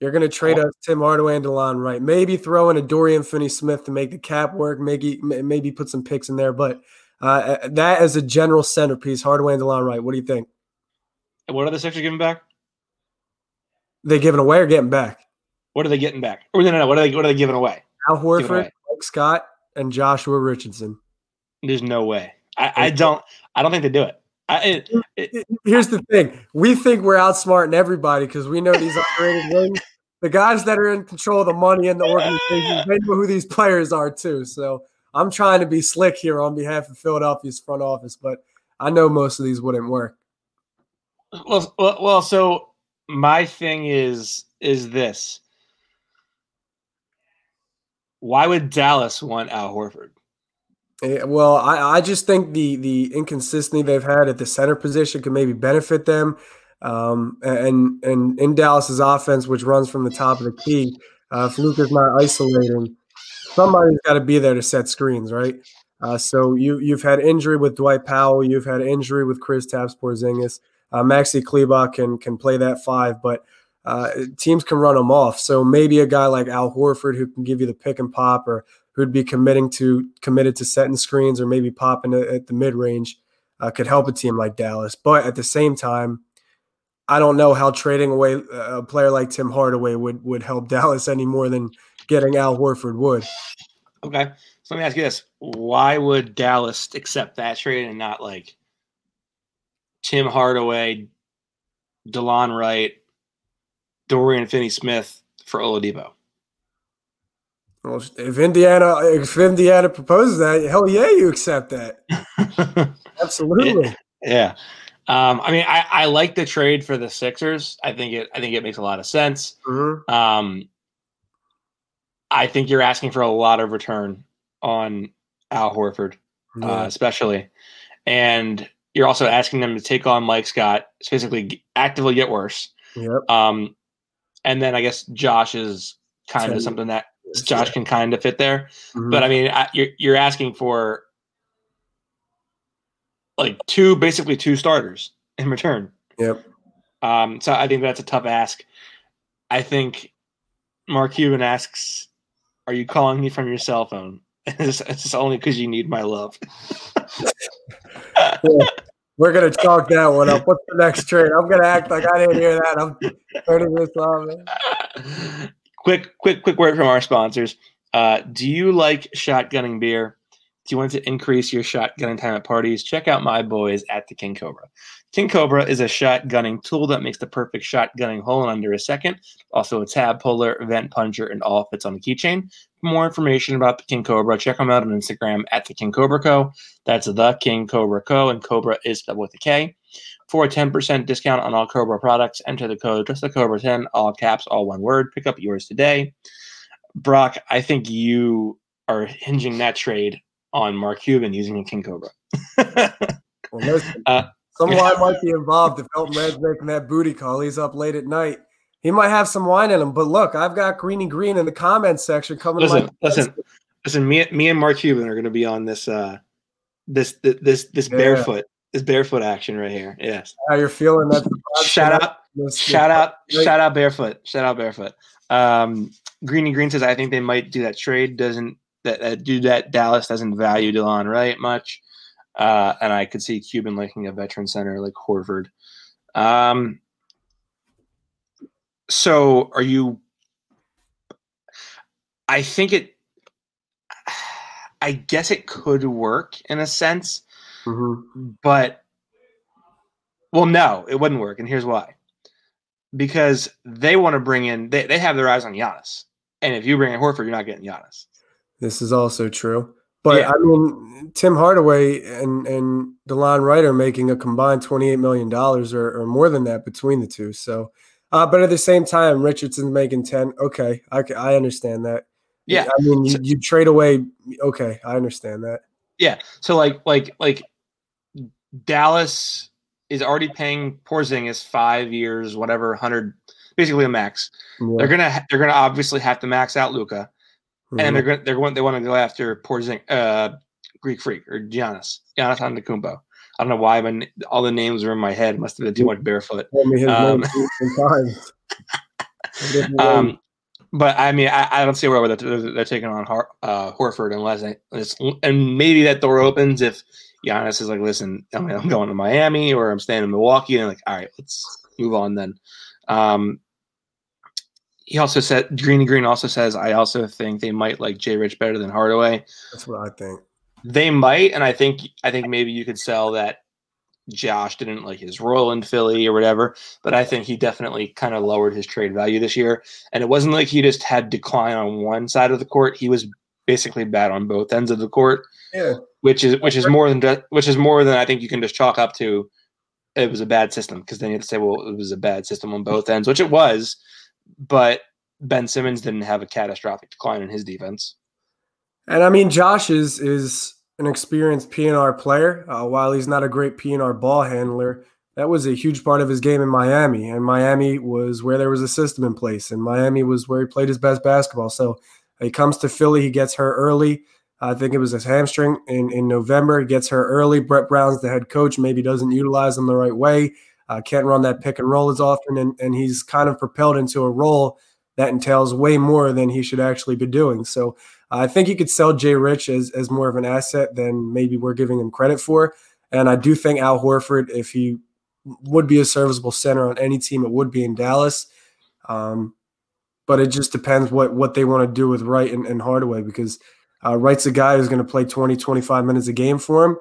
You're going to trade oh. us Tim Hardaway and DeLon Wright. Maybe throw in a Dorian Finney Smith to make the cap work. Maybe maybe put some picks in there. But uh, that as a general centerpiece, Hardaway and DeLon Wright. What do you think? What are the Sixers giving back? They giving away or getting back? What are they getting back? Or no, no, no. What are they? What are they giving away? Al Horford, away. Mike Scott, and Joshua Richardson. There's no way. I, I don't. I don't think they do it. I, it, it, Here's the thing: we think we're outsmarting everybody because we know these underrated wings. The guys that are in control of the money and the organization, they know who these players are too. So I'm trying to be slick here on behalf of Philadelphia's front office, but I know most of these wouldn't work. Well, well, well so my thing is is this: Why would Dallas want Al Horford? Eh, well, I, I just think the the inconsistency they've had at the center position could maybe benefit them. Um, and and in Dallas's offense, which runs from the top of the key, uh, if Luka's not isolating, somebody's got to be there to set screens, right? Uh, so you you've had injury with Dwight Powell, you've had injury with Kristaps Porzingis. Uh, Maxi Kleber can can play that five, but uh, teams can run them off. So maybe a guy like Al Horford who can give you the pick and pop, or who'd be committing to committed to setting screens or maybe popping at the mid range uh, could help a team like Dallas. But at the same time, I don't know how trading away a player like Tim Hardaway would would help Dallas any more than getting Al Horford would. Okay, so let me ask you this: Why would Dallas accept that trade and not like Tim Hardaway, DeLon Wright, Dorian Finney-Smith for Oladipo? Well, if Indiana if Indiana proposes that, hell yeah, you accept that. Absolutely. Yeah. Um, I mean, I, I like the trade for the Sixers. I think it I think it makes a lot of sense. Mm-hmm. Um, I think you're asking for a lot of return on Al Horford, uh, especially. and you're also asking them to take on Mike Scott, basically actively get worse. Yep. Um, and then I guess Josh is kind Ten of something that Josh yeah. can kind of fit there. Mhm. But I mean, I, you're you're asking for like two, basically two starters in return. Yep. Um, so I think that's a tough ask. I think Mark Cuban asks, "Are you calling me from your cell phone?" it's, it's only because you need my love. We're gonna chalk that one up. What's the next trade? I'm gonna act like I didn't hear that. I'm turning this on. Man. quick, quick, quick word from our sponsors. Uh, do you like shotgunning beer? Do you want to increase your shotgunning time at parties? Check out my boys at the King Cobra. King Cobra is a shotgunning tool that makes the perfect shotgunning hole in under a second. Also, a tab puller, vent puncher, and all fits on the keychain. For more information about the King Cobra, check them out on Instagram at the King Cobra Co. That's the King Cobra Co. And Cobra is spelled with a K. For a 10% discount on all Cobra products, enter the code just the Cobra 10, all caps, all one word. Pick up yours today. Brock, I think you are hinging that trade on Mark Cuban using a King Cobra. Well, listen, Uh, some wine might be involved if Elton Brand's making that booty call. He's up late at night. He might have some wine in him. But look, I've got Greeny Green in the comments section coming. listen, listen, listen. Me, me and Mark Cuban are going to be on this, uh, this, this, this, this Yeah. barefoot, this barefoot action right here. Yes. How you're feeling? Shout out, shout out, Great. shout out barefoot, shout out barefoot. Um, Greeny Green says I think they might do that trade. Doesn't that, that do that? Dallas doesn't value Delon Wright much, uh, and I could see Cuban liking a veteran center like Horford. Um, so are you? I think it. I guess it could work in a sense Mhm. but well no it wouldn't work and here's why because they want to bring in they, they have their eyes on Giannis and if you bring in Horford you're not getting Giannis This is also true. But Yeah. I mean, Tim Hardaway and and Delon Wright are making a combined twenty eight million dollars or, or more than that between the two. So, uh, but at the same time, Richardson's making ten. Okay, I, I understand that. Yeah. I mean, you, you trade away. Okay, I understand that. yeah so like like like Dallas is already paying Porzingis 5 years whatever 100 basically a max Yeah. they're going to they're to obviously have to max out Luka Mhm. and they're gonna they're going they want to go after Porzing uh Greek freak or Giannis Giannis Antetokounmpo I don't know why but all the names are in my head must have been too much barefoot Told me his um, name ten times. Um, but I mean, I, I don't see where they're, they're, they're taking on Har, uh, Horford unless I, and maybe that door opens if Giannis is like, listen, I mean, I'm going to Miami or I'm staying in Milwaukee, and like, all right, let's move on then. Um, he also said, Greeny Green also says, I also think they might like Jay Rich better than Hardaway. That's what I think. They might, and I think I think maybe you could sell that Josh didn't like his role in Philly or whatever, but I think he definitely kind of lowered his trade value this year. And it wasn't like he just had decline on one side of the court; he was basically bad on both ends of the court, Yeah, which is which is more than ju- which is more than I think you can just chalk up to. It was a bad system because then you have to say, well, it was a bad system on both ends, which it was. But Ben Simmons didn't have a catastrophic decline in his defense. and I mean, Josh is is an experienced PNR player. Uh, while he's not a great PNR ball handler, that was a huge part of his game in Miami. And Miami was where there was a system in place, and Miami was where he played his best basketball. So he comes to Philly, he gets hurt early. I think it was his hamstring in, in November. Gets her early. Brett Brown's the head coach, maybe doesn't utilize him the right way. Uh, can't run that pick and roll as often, and, and he's kind of propelled into a role that entails way more than he should actually be doing. So I think you could sell Jay Rich as, as more of an asset than maybe we're giving him credit for. And I do think Al Horford, if he would be a serviceable center on any team, it would be in Dallas. Um, but it just depends what what they want to do with Wright and, and Hardaway because uh, Wright's a guy who's going to play 20, 25 minutes a game for him.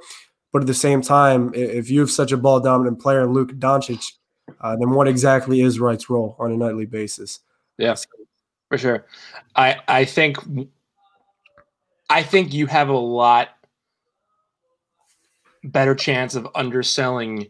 But at the same time, if you have such a ball dominant player in Luka Doncic, uh, then what exactly is Wright's role on a nightly basis? Yeah, for sure. I I think I think you have a lot better chance of underselling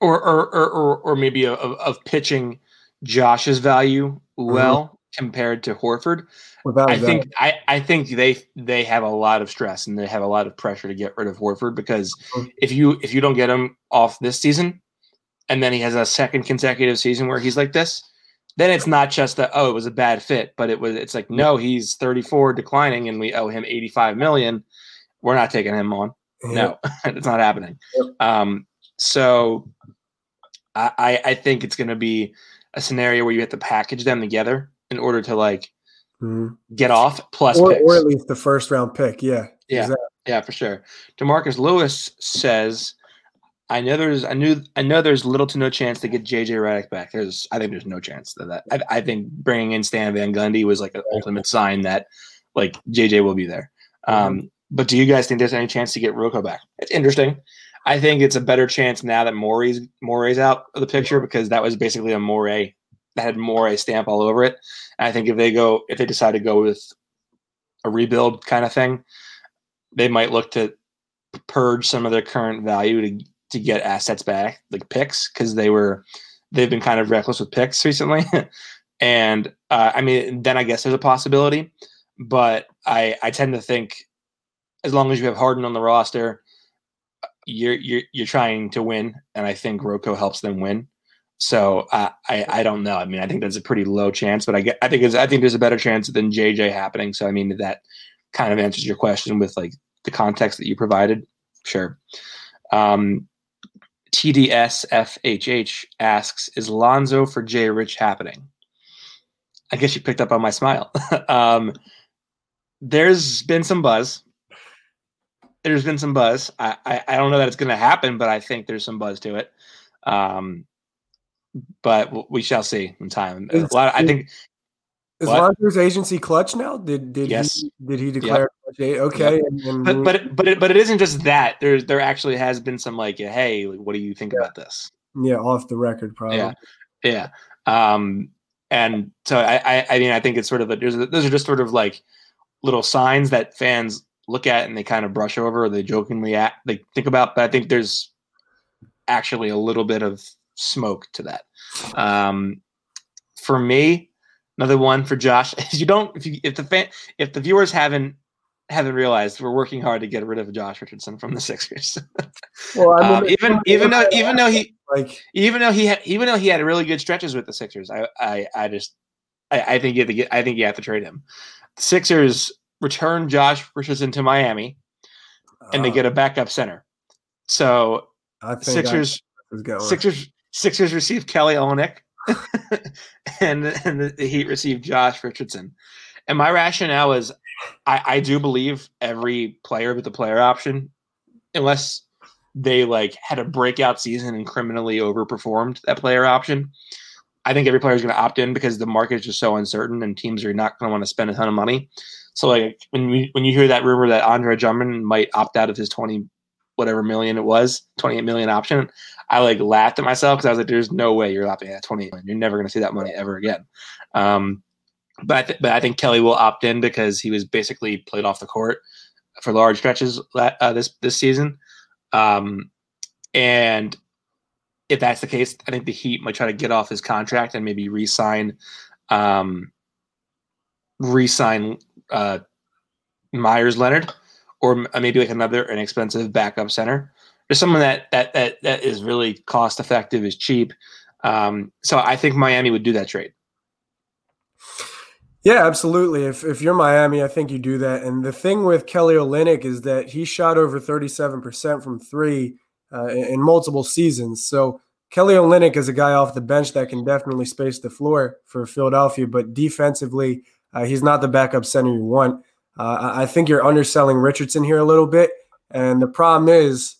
or or or or, or maybe of, of pitching Josh's value well compared to Horford. Without I think. I, I think they they have a lot of stress and they have a lot of pressure to get rid of Horford because Mhm. if you if you don't get him off this season, and then he has a second consecutive season where he's like this, then it's not just that oh it was a bad fit, but it was it's like no he's 34 declining and we owe him 85 million. We're not taking him on. No, it's not happening. Yep. Um, so I, I I think it's going to be a scenario where you have to package them together in order to like Mhm. get off plus or, or at least the first round pick. Yeah. Yeah. Exactly. yeah, for sure. Demarcus Lewis says, "I know there's I knew I know there's little to no chance to get JJ Redick back. There's I think there's no chance of that. I, I think bringing in Stan Van Gundy was like an ultimate sign that like JJ will be there. Um, but do you guys think there's any chance to get Rocco back? It's interesting. I think it's a better chance now that Morey's Morey's out of the picture because that was basically a Morey that had Morey stamp all over it. And I think if they go if they decide to go with a rebuild kind of thing, they might look to purge some of their current value to to get assets back, like picks, because they were they've been kind of reckless with picks recently. and uh, I mean, then I guess there's a possibility, but I I tend to think as long as you have Harden on the roster, you're you're you're trying to win, and I think Rocco helps them win. So uh, I I don't know. I mean, I think that's a pretty low chance, but I get I think it's, I think there's a better chance than JJ happening. So I mean that kind of answers your question with like the context that you provided. Sure. Um, TDSFHH asks, "Is Lonzo for Jay Rich happening?" I guess you picked up on my smile. um, there's been some buzz. There's been some buzz. I, I, I don't know that it's going to happen, but I think there's some buzz to it. Um, but we shall see in time. Is- lot. I think Is What? Agency Klutch now? Did did Yes. he did he declare eh, Okay, and, and but but it- but it, but it isn't just that. There's there actually has been some like, hey, what do you think about this? yeah, off the record, probably. Yeah, yeah. Um, and so I, I I mean I think it's sort of a, there's a, those are just sort of like little signs that fans look at and they kind of brush over or they jokingly act, they think about. But I think there's actually a little bit of smoke to that. Um, for me, another one for Josh is you don't if you if the fan if the viewers haven't haven't realized we're working hard to get rid of Josh Richardson from the Sixers. Well, I mean, um, even even though even though he like even though he had even though he had really good stretches with the Sixers, I I, I just I, I think you have to get I think you have to trade him. The Sixers return Josh Richardson to Miami and they uh, get a backup center. So I think Sixers. Sixers Sixers received Kelly Olynyk and and the, the Heat received Josh Richardson. And my rationale is I, I do believe every player with the player option, unless they like had a breakout season and criminally overperformed that player option. I think every player is going to opt in because the market is just so uncertain and teams are not going to want to spend a ton of money. So like when we, when you hear that rumor that Andre Drummond might opt out of his 20 whatever million it was, 28 million option, I like laughed at myself because I was like, "There's no way you're opting at 28 million. You're never going to see that money ever again." Um, but I th- but I think Kelly will opt in because he was basically played off the court for large stretches uh, this this season, um, and if that's the case, I think the Heat might try to get off his contract and maybe re-sign, um, re-sign uh, Meyers Leonard, or maybe like another inexpensive backup center, just someone that that that that is really cost effective, is cheap. Um, so I think Miami would do that trade. Yeah, absolutely. If if you're Miami, I think you do that. And the thing with Kelly Olynyk is that he shot over 37% from three uh, in, in multiple seasons. So Kelly Olynyk is a guy off the bench that can definitely space the floor for Philadelphia, but defensively, uh, he's not the backup center you want. Uh, I think you're underselling Richardson here a little bit. And the problem is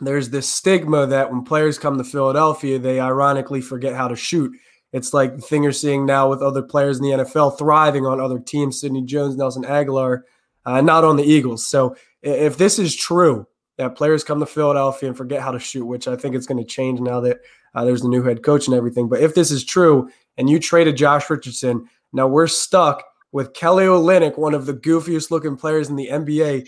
there's this stigma that when players come to Philadelphia, they ironically forget how to shoot. It's like the thing you're seeing now with other players in the NFL thriving on other teams, Sidney Jones, Nelson Agholor, uh, not on the Eagles. So if this is true, that players come to Philadelphia and forget how to shoot, which I think it's going to change now that uh, there's a new head coach and everything. But if this is true and you traded Josh Richardson, now we're stuck with Kelly Olynyk, one of the goofiest looking players in the NBA,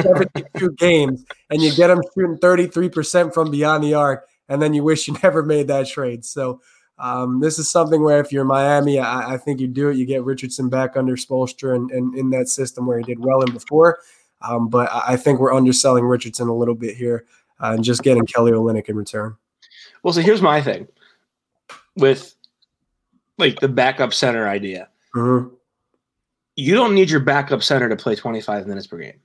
for 72 games, and you get him shooting 33% from beyond the arc, and then you wish you never made that trade. So Um, this is something where if you're Miami, I, I, think you do it. You get Richardson back under Spoelstra and, and in that system where he did well in before. Um, but I think we're underselling Richardson a little bit here uh, and just getting Kelly Olynyk in return. Well, so here's my thing with like the backup center idea. Mm-hmm. You don't need your backup center to play 25 minutes per game.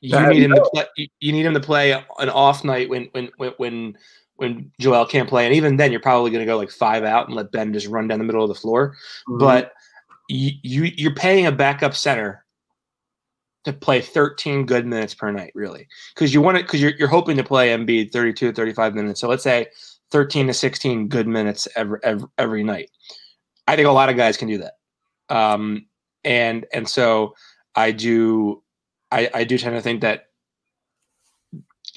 You need him to play. You need him to play an off night when when when when Joel can't play, and even then, you're probably going to go like five out and let Ben just run down the middle of the floor. Mm-hmm. But you, you you're paying a backup center to play 13 good minutes per night, really, because you want it because you're you're hoping to play Embiid 32 to 35 minutes. So let's say 13 to 16 good minutes every every, every night. I think a lot of guys can do that, um, and and so I do I, I do tend to think that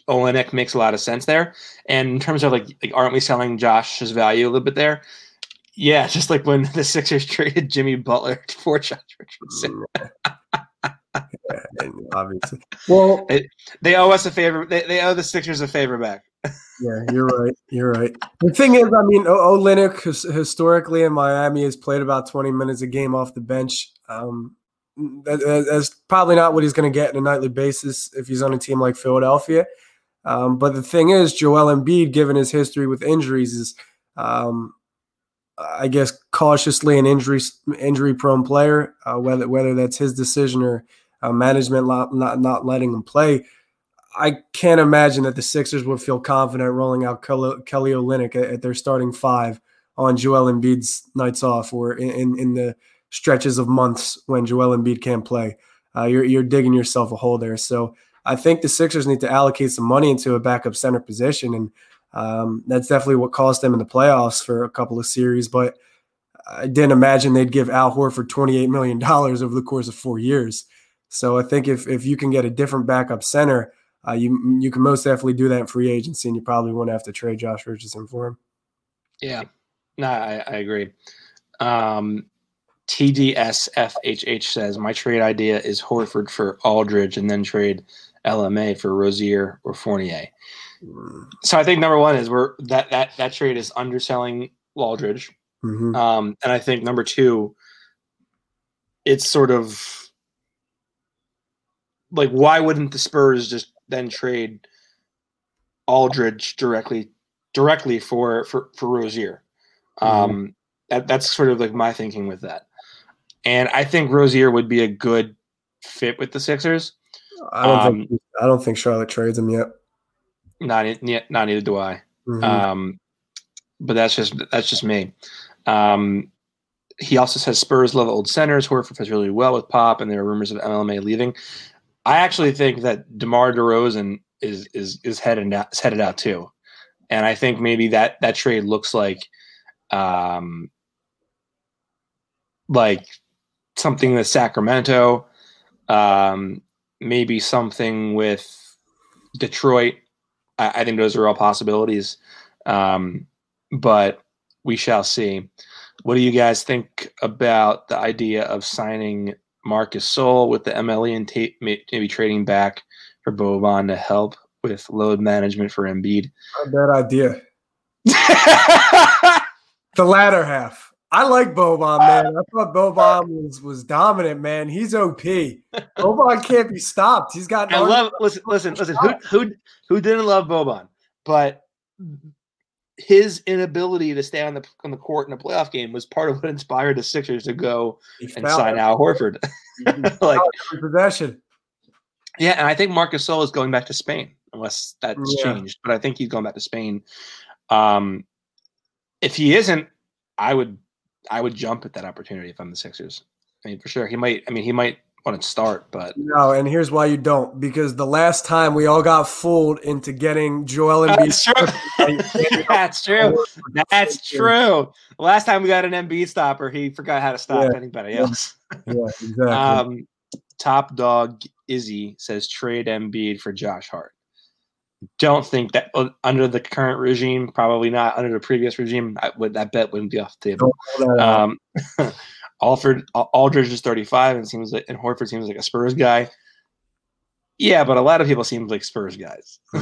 Olynyk makes a lot of sense there. And in terms of like, like aren't we selling Josh's value a little bit there? Yeah, just like when the Sixers traded Jimmy Butler for Josh Richardson. yeah, obviously. Well, they, they, owe us a favor. They, they owe the Sixers a favor back. Yeah, you're right. You're right. The thing is, I mean, Olynyk historically in Miami has played about 20 minutes a game off the bench. Um, that, that's probably not what he's going to get on a nightly basis if he's on a team like Philadelphia. Um, but the thing is, Joel Embiid, given his history with injuries, is um, I guess cautiously an injury injury prone player. Uh, whether whether that's his decision or uh, management not, not not letting him play, I can't imagine that the Sixers would feel confident rolling out Kelly, Olynyk at, their starting five on Joel Embiid's nights off or in, in, the stretches of months when Joel Embiid can't play. Uh, you're you're digging yourself a hole there. So I think the Sixers need to allocate some money into a backup center position, and um, that's definitely what cost them in the playoffs for a couple of series. But I didn't imagine they'd give Al Horford twenty eight million dollars over the course of four years. So I think if if you can get a different backup center, uh, you you can most definitely do that in free agency, and you probably won't have to trade Josh Richardson for him. Yeah, no, I, I agree. Um, TDSFHH says my trade idea is Horford for Aldridge and then trade LMA for Rozier or Fournier. Mm. So I think number one is we're that that that trade is underselling Aldridge, mm-hmm. um, and I think number two, it's sort of like why wouldn't the Spurs just then trade Aldridge directly directly for for for Rozier? Mm-hmm. Um, that, that's sort of like my thinking with that. And I think Rozier would be a good fit with the Sixers. I don't um, think I don't think Charlotte trades him yet. Not yet. Not neither do I. Mm-hmm. Um, but that's just that's just me. Um, he also says Spurs love old centers. Horford fits really well with Pop, and there are rumors of MLMA leaving. I actually think that DeMar DeRozan is is is headed out, is headed out too, and I think maybe that that trade looks like, um, like something with Sacramento, um, maybe something with Detroit. I, I, think those are all possibilities, um, but we shall see. What do you guys think about the idea of signing Marc Gasol with the MLE and ta- maybe trading back for Boban to help with load management for Embiid? Not a bad idea. the latter half. I like Boban, man. I thought Boban was was dominant, man. He's OP. Boban can't be stopped. He's got. I love. Listen, listen, listen. Who who who didn't love Boban? But his inability to stay on the on the court in a playoff game was part of what inspired the Sixers to go and sign Al Horford. like possession. Yeah, and I think Marcus Gasol is going back to Spain, unless that's yeah. changed. But I think he's going back to Spain. Um, if he isn't, I would I would jump at that opportunity if I'm the Sixers. I mean, for sure, he might. I mean, he might want to start, but no. And here's why you don't: because the last time we all got fooled into getting Joel Embiid. That's true. That's true. That's true. The last time we got an Embiid stopper, he forgot how to stop yeah. anybody else. yeah, exactly. Um, top dog Izzy says trade Embiid for Josh Hart don't think that uh, under the current regime, probably not under the previous regime, I would that bet wouldn't be off the table. Um, Alfred Aldridge is 35 and seems like and Horford seems like a Spurs guy. Yeah, but a lot of people seem like Spurs guys.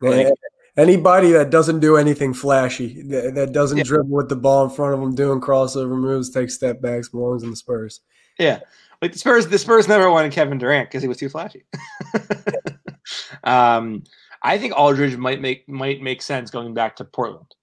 Like, Anybody that doesn't do anything flashy, that, that doesn't yeah. dribble with the ball in front of them, doing crossover moves, take step backs, belongs in the Spurs. Yeah, like the Spurs, the Spurs never wanted Kevin Durant because he was too flashy. um, I think Aldridge might make might make sense going back to Portland.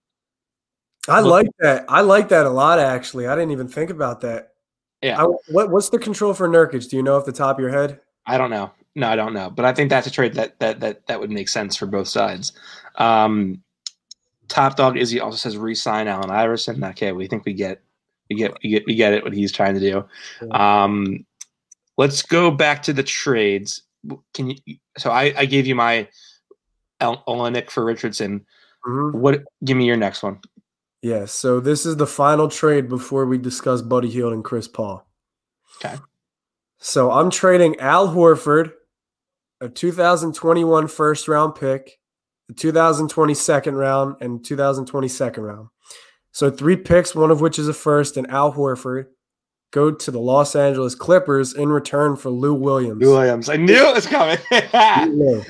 I Look, like that. I like that a lot. Actually, I didn't even think about that. Yeah. I, what What's the control for Nurkic? Do you know off the top of your head? I don't know. No, I don't know. But I think that's a trade that that that that would make sense for both sides. Um, Top Dog Izzy also says re-sign Allen Iverson. Okay, we think we get we get we get we get it what he's trying to do. Um, let's go back to the trades. Can you? So I, I gave you my Olynyk for Richardson. Mm-hmm. What? Give me your next one. Yes. Yeah, so this is the final trade before we discuss Buddy Hield and Chris Paul. Okay. So I'm trading Al Horford, a 2021 first round pick, the 2020 second round, and 2020 second round. So three picks, one of which is a first, and Al Horford go to the Los Angeles Clippers in return for Lou Williams. Lou Williams. I knew it was coming.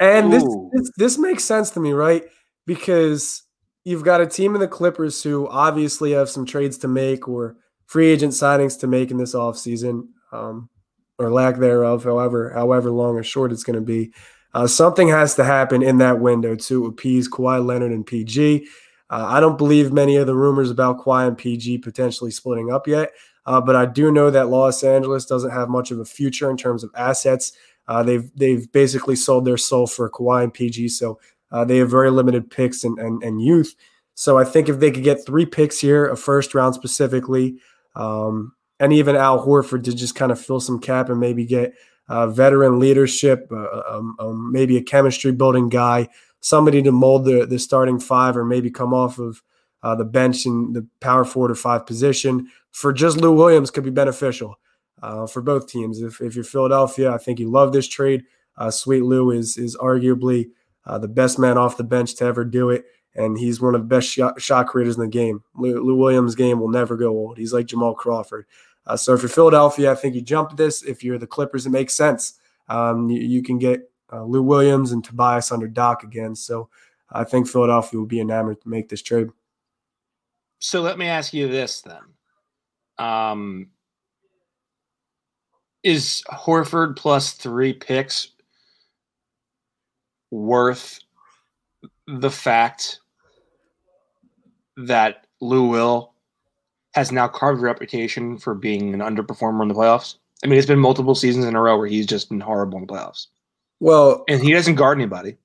and this, this, this makes sense to me, right? Because you've got a team in the Clippers who obviously have some trades to make or free agent signings to make in this offseason, um, or lack thereof, however, however long or short it's going to be. Uh, something has to happen in that window to appease Kawhi Leonard and PG. Uh, I don't believe many of the rumors about Kawhi and PG potentially splitting up yet, uh, but I do know that Los Angeles doesn't have much of a future in terms of assets. Uh, they've they've basically sold their soul for Kawhi and PG, so uh, they have very limited picks and, and, and youth. So I think if they could get three picks here, a first round specifically, um, and even Al Horford to just kind of fill some cap and maybe get uh, veteran leadership, uh, um, um, maybe a chemistry building guy, somebody to mold the, the starting five or maybe come off of uh, the bench in the power forward or five position for just Lou Williams could be beneficial uh, for both teams. If, if you're Philadelphia, I think you love this trade. Uh, Sweet Lou is is arguably uh, the best man off the bench to ever do it, and he's one of the best shot, shot creators in the game. Lou, Lou Williams' game will never go old. He's like Jamal Crawford. Uh, so if you're Philadelphia, I think you jump this. If you're the Clippers, it makes sense. Um, you, you, can get uh, Lou Williams and Tobias under Doc again. So I think Philadelphia will be enamored to make this trade. So let me ask you this then. Um, is Horford plus three picks worth the fact that Lou Will has now carved a reputation for being an underperformer in the playoffs? I mean, it's been multiple seasons in a row where he's just been horrible in the playoffs. Well, and he doesn't guard anybody.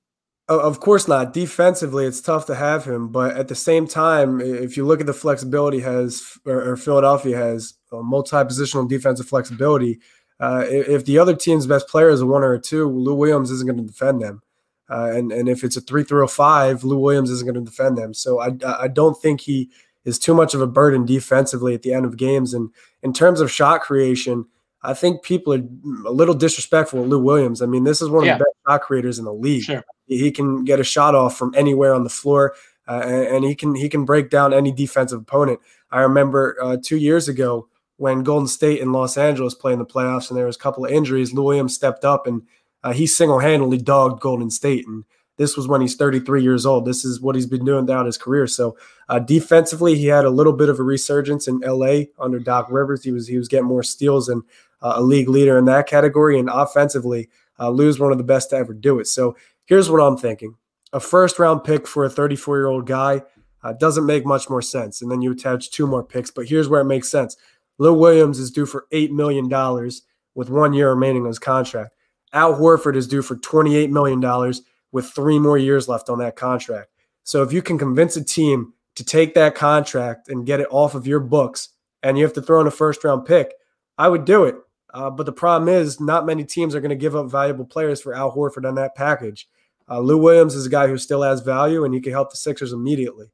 Of course not. Defensively, it's tough to have him, but at the same time, if you look at the flexibility has or, Philadelphia has multi-positional defensive flexibility. Uh, if the other team's best player is a one or a two, Lou Williams isn't going to defend them. Uh, and and if it's a three through a five, Lou Williams isn't going to defend them. So I I don't think he is too much of a burden defensively at the end of games. And in terms of shot creation, I think people are a little disrespectful of Lou Williams. I mean, this is one of the best shot creators in the league. Sure. He can get a shot off from anywhere on the floor, uh, and, and, he can he can break down any defensive opponent. I remember uh, two years ago when Golden State and Los Angeles played in the playoffs, and there was a couple of injuries. Lou Williams stepped up and uh, he single handedly dogged Golden State, and this was when he's 33 years old. This is what he's been doing throughout his career. So uh, defensively, he had a little bit of a resurgence in LA under Doc Rivers. He was he was getting more steals and uh, a league leader in that category. And offensively, uh, Lou's one of the best to ever do it. So here's what I'm thinking: a first round pick for a 34 year old guy uh, doesn't make much more sense. And then you attach two more picks. But here's where it makes sense: Lou Williams is due for eight million dollars with one year remaining on his contract. Al Horford is due for $28 million with three more years left on that contract. So if you can convince a team to take that contract and get it off of your books, and you have to throw in a first round pick, I would do it. Uh, but the problem is, not many teams are going to give up valuable players for Al Horford on that package. Uh, Lou Williams is a guy who still has value, and he can help the Sixers immediately.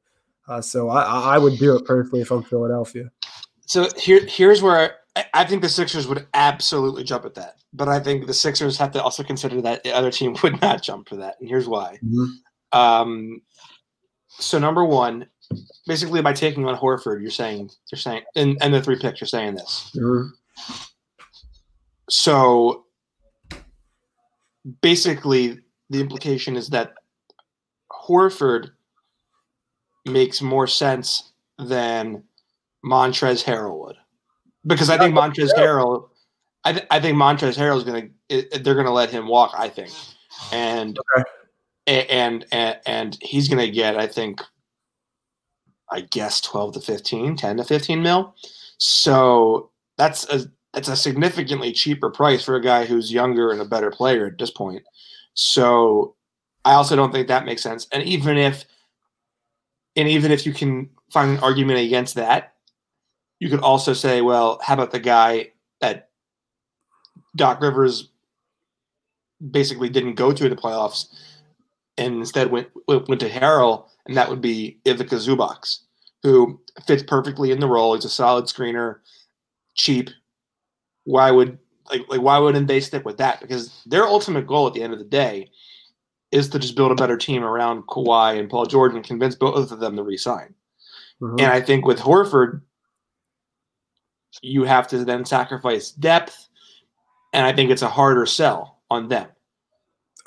Uh, so I, I, would do it personally if I'm Philadelphia. So here, here's where I, think the Sixers would absolutely jump at that but I think the Sixers have to also consider that the other team would not jump for that, and here's why. Mm-hmm. Um, so number one, basically by taking on Horford, you're saying you're saying and, and the three picks, you're saying this. Mm-hmm. So basically, the implication is that Horford makes more sense than Montrez Harrell would, because I think Montrez Harrell, I, th- I think Montrez Harrell is gonna they're gonna let him walk. I think, and Okay. and and and he's gonna get I think, I guess twelve to 15, 10 to fifteen mil. So that's a that's a significantly cheaper price for a guy who's younger and a better player at this point. So I also don't think that makes sense. And even if and even if you can find an argument against that, you could also say, well, how about the guy that Doc Rivers basically didn't go to the playoffs and instead went went, to Harrell, and that would be Ivica Zubac's, who fits perfectly in the role. He's a solid screener, cheap. Why would like like why wouldn't they stick with that? Because their ultimate goal at the end of the day is to just build a better team around Kawhi and Paul George and convince both of them to resign. Mhm. And I think with Horford, you have to then sacrifice depth, and I think it's a harder sell on them.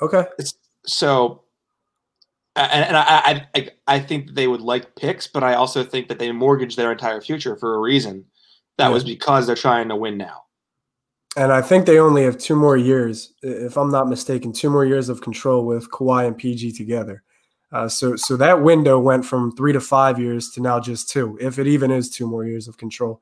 Okay. It's, So, and, and I, I, I, think they would like picks, but I also think that they mortgage their entire future for a reason. That Yeah. was because they're trying to win now. And I think they only have two more years, if I'm not mistaken, two more years of control with Kawhi and PG together. Uh, so, so that window went from three to five years to now just two, if it even is two more years of control.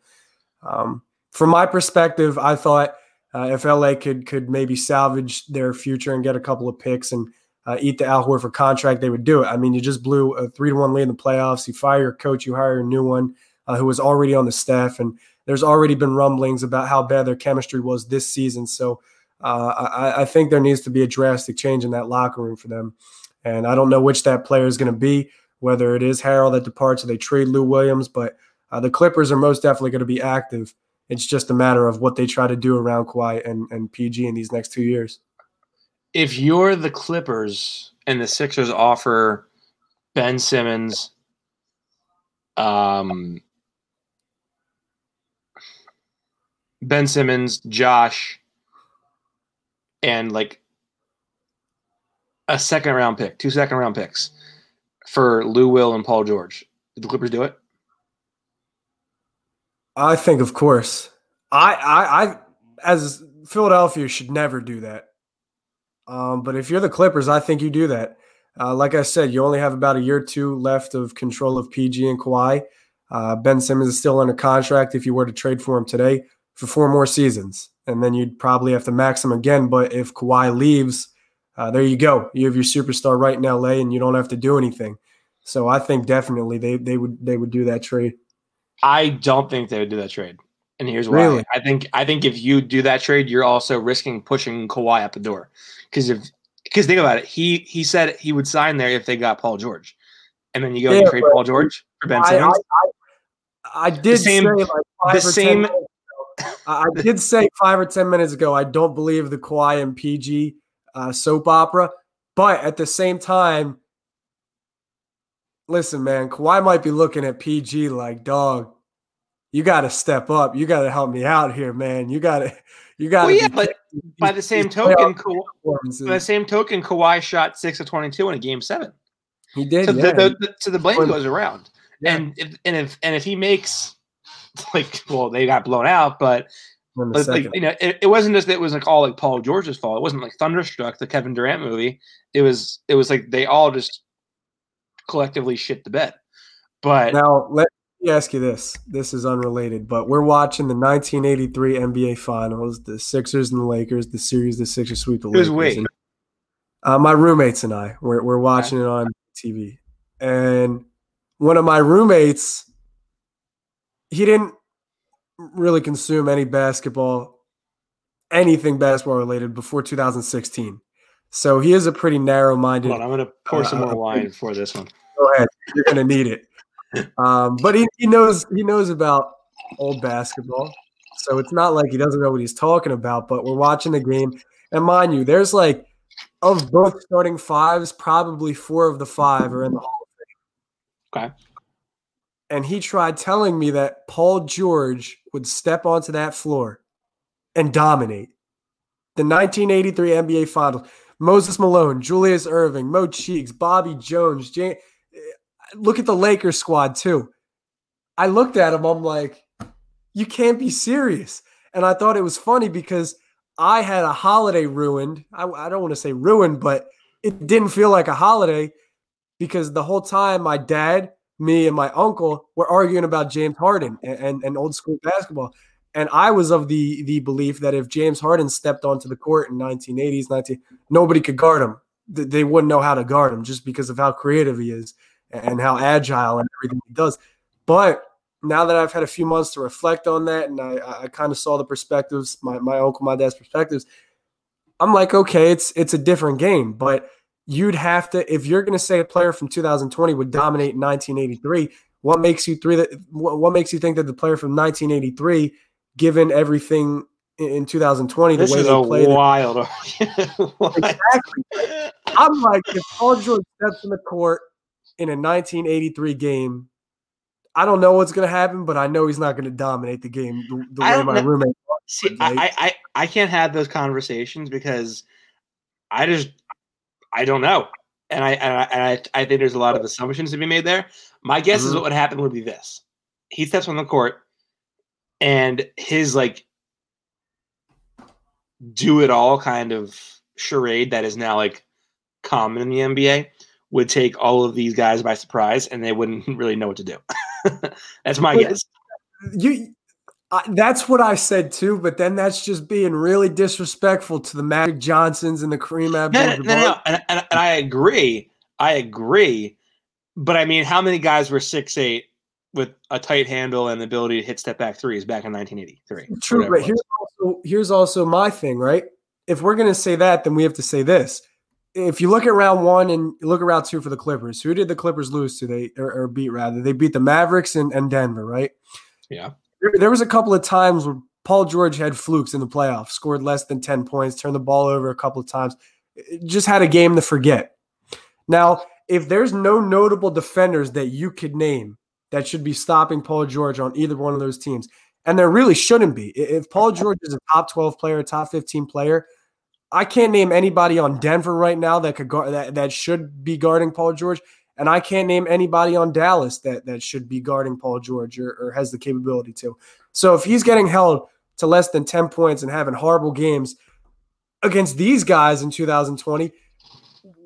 Um, from my perspective, I thought uh, if LA could could maybe salvage their future and get a couple of picks and uh, eat the Al Horford contract, they would do it. I mean, you just blew a three to one lead in the playoffs. You fire your coach, you hire a new one uh, who was already on the staff, and there's already been rumblings about how bad their chemistry was this season. So uh, I, I think there needs to be a drastic change in that locker room for them. And I don't know which that player is going to be, whether it is Harrell that departs or they trade Lou Williams, but uh, the Clippers are most definitely going to be active. It's just a matter of what they try to do around Kawhi and, and PG in these next two years. If you're the Clippers and the Sixers offer Ben Simmons, um, Ben Simmons, Josh, and like a second round pick, two second round picks for Lou Will and Paul George. Did the Clippers do it? I think, of course, I, I, I, as Philadelphia, should never do that. Um, but if you're the Clippers, I think you do that. Uh, like I said, you only have about a year or two left of control of PG and Kawhi. Uh, ben Simmons is still under contract if you were to trade for him today for four more seasons. And then you'd probably have to max him again. But if Kawhi leaves, uh, there you go. You have your superstar right in LA and you don't have to do anything. So I think definitely they, they would they would do that trade. I don't think they would do that trade. And here's why. Really? I think I think if you do that trade, you're also risking pushing Kawhi out the door. Because if because think about it, he he said he would sign there if they got Paul George. And then you go Yeah, and trade Paul George for Ben Simmons. I, I, I did same- say like five the or same- 10 minutes ago, I I did say five or ten minutes ago. I don't believe the Kawhi and PG uh, soap opera, but at the same time, listen, man, Kawhi might be looking at PG like, dog, you got to step up. You got to help me out here, man. You got to, you got to. well, yeah, but by the same token, Ka- by the same token, Kawhi shot six of twenty-two in a game seven. he did. So, yeah. the, the, so the blame goes around. Yeah. And if and if and if he makes like well, they got blown out, but But like you know, it, it wasn't just that it was like all like Paul George's fault. It wasn't like Thunderstruck, the Kevin Durant movie. It was it was like they all just collectively shit the bed. But Now, let me ask you this. This is unrelated, but we're watching the 1983 NBA Finals, the Sixers and the Lakers, the series the Sixers sweep the Who's Lakers. And, uh, my roommates and I, we're, we're watching it on TV. And one of my roommates, he didn't really consume any basketball, anything basketball related before 2016. So he is a pretty narrow minded I'm gonna pour some Uh, more wine for this one. go ahead. You're gonna need it. Um, but he, he knows he knows about old basketball, so it's not like he doesn't know what he's talking about. But we're watching the game, and mind you, there's like of both starting fives, probably four of the five are in the Hall of Fame. Okay. And he tried telling me that Paul George would step onto that floor and dominate the 1983 NBA Finals. Moses Malone, Julius Erving, Mo Cheeks, Bobby Jones. James, look at the Lakers squad too. I looked at him. I'm like, you can't be serious. And I thought it was funny because I had a holiday ruined. I, I don't want to say ruined, but it didn't feel like a holiday because the whole time my dad, me, and my uncle were arguing about James Harden and, and, and old school basketball. And I was of the the belief that if James Harden stepped onto the court in 1980s, 19, nobody could guard him. They wouldn't know how to guard him just because of how creative he is and how agile and everything he does. But now that I've had a few months to reflect on that and I, I kind of saw the perspectives, my, my uncle, my dad's perspectives, I'm like, okay, it's it's a different game. But you'd have to, if you're gonna say a player from 2020 would dominate in 1983, what makes you three that what, makes you think that the player from 1983, given everything in 2020, this the way is they a played it- wild. Exactly. I'm like, if Paul George steps in the court in a 1983 game, I don't know what's going to happen, but I know he's not going to dominate the game the, the way my know- roommate. See, I, I, I, can't have those conversations because I just I don't know, and I and I, and I, I think there's a lot of assumptions to be made there. My guess is Mhm. what would happen would be this: he steps on the court, and his like do it all kind of charade that is now like common in the NBA would take all of these guys by surprise, and they wouldn't really know what to do. That's my But- guess. You, I, that's what I said too, but then that's just being really disrespectful to the Magic Johnsons and the Kareem No, no, Abdul-Jabbar. no, no. And, and, and I agree. I agree. But I mean, how many guys were six eight with a tight handle and the ability to hit step back threes back in 1983? True, but here's also here's also my thing, right? If we're gonna say that, then we have to say this. If you look at round one and look at round two for the Clippers, who did the Clippers lose to? They or, or beat rather? They beat the Mavericks and, and Denver, right? Yeah. There, there was a couple of times where Paul George had flukes in the playoffs, scored less than 10 points, turned the ball over a couple of times, just had a game to forget. Now, if there's no notable defenders that you could name that should be stopping Paul George on either one of those teams, and there really shouldn't be. If Paul George is a top 12 player, top 15 player, I can't name anybody on Denver right now that could guard that, that should be guarding Paul George. And I can't name anybody on Dallas that that should be guarding Paul George or, or has the capability to. So if he's getting held to less than 10 points and having horrible games against these guys in 2020,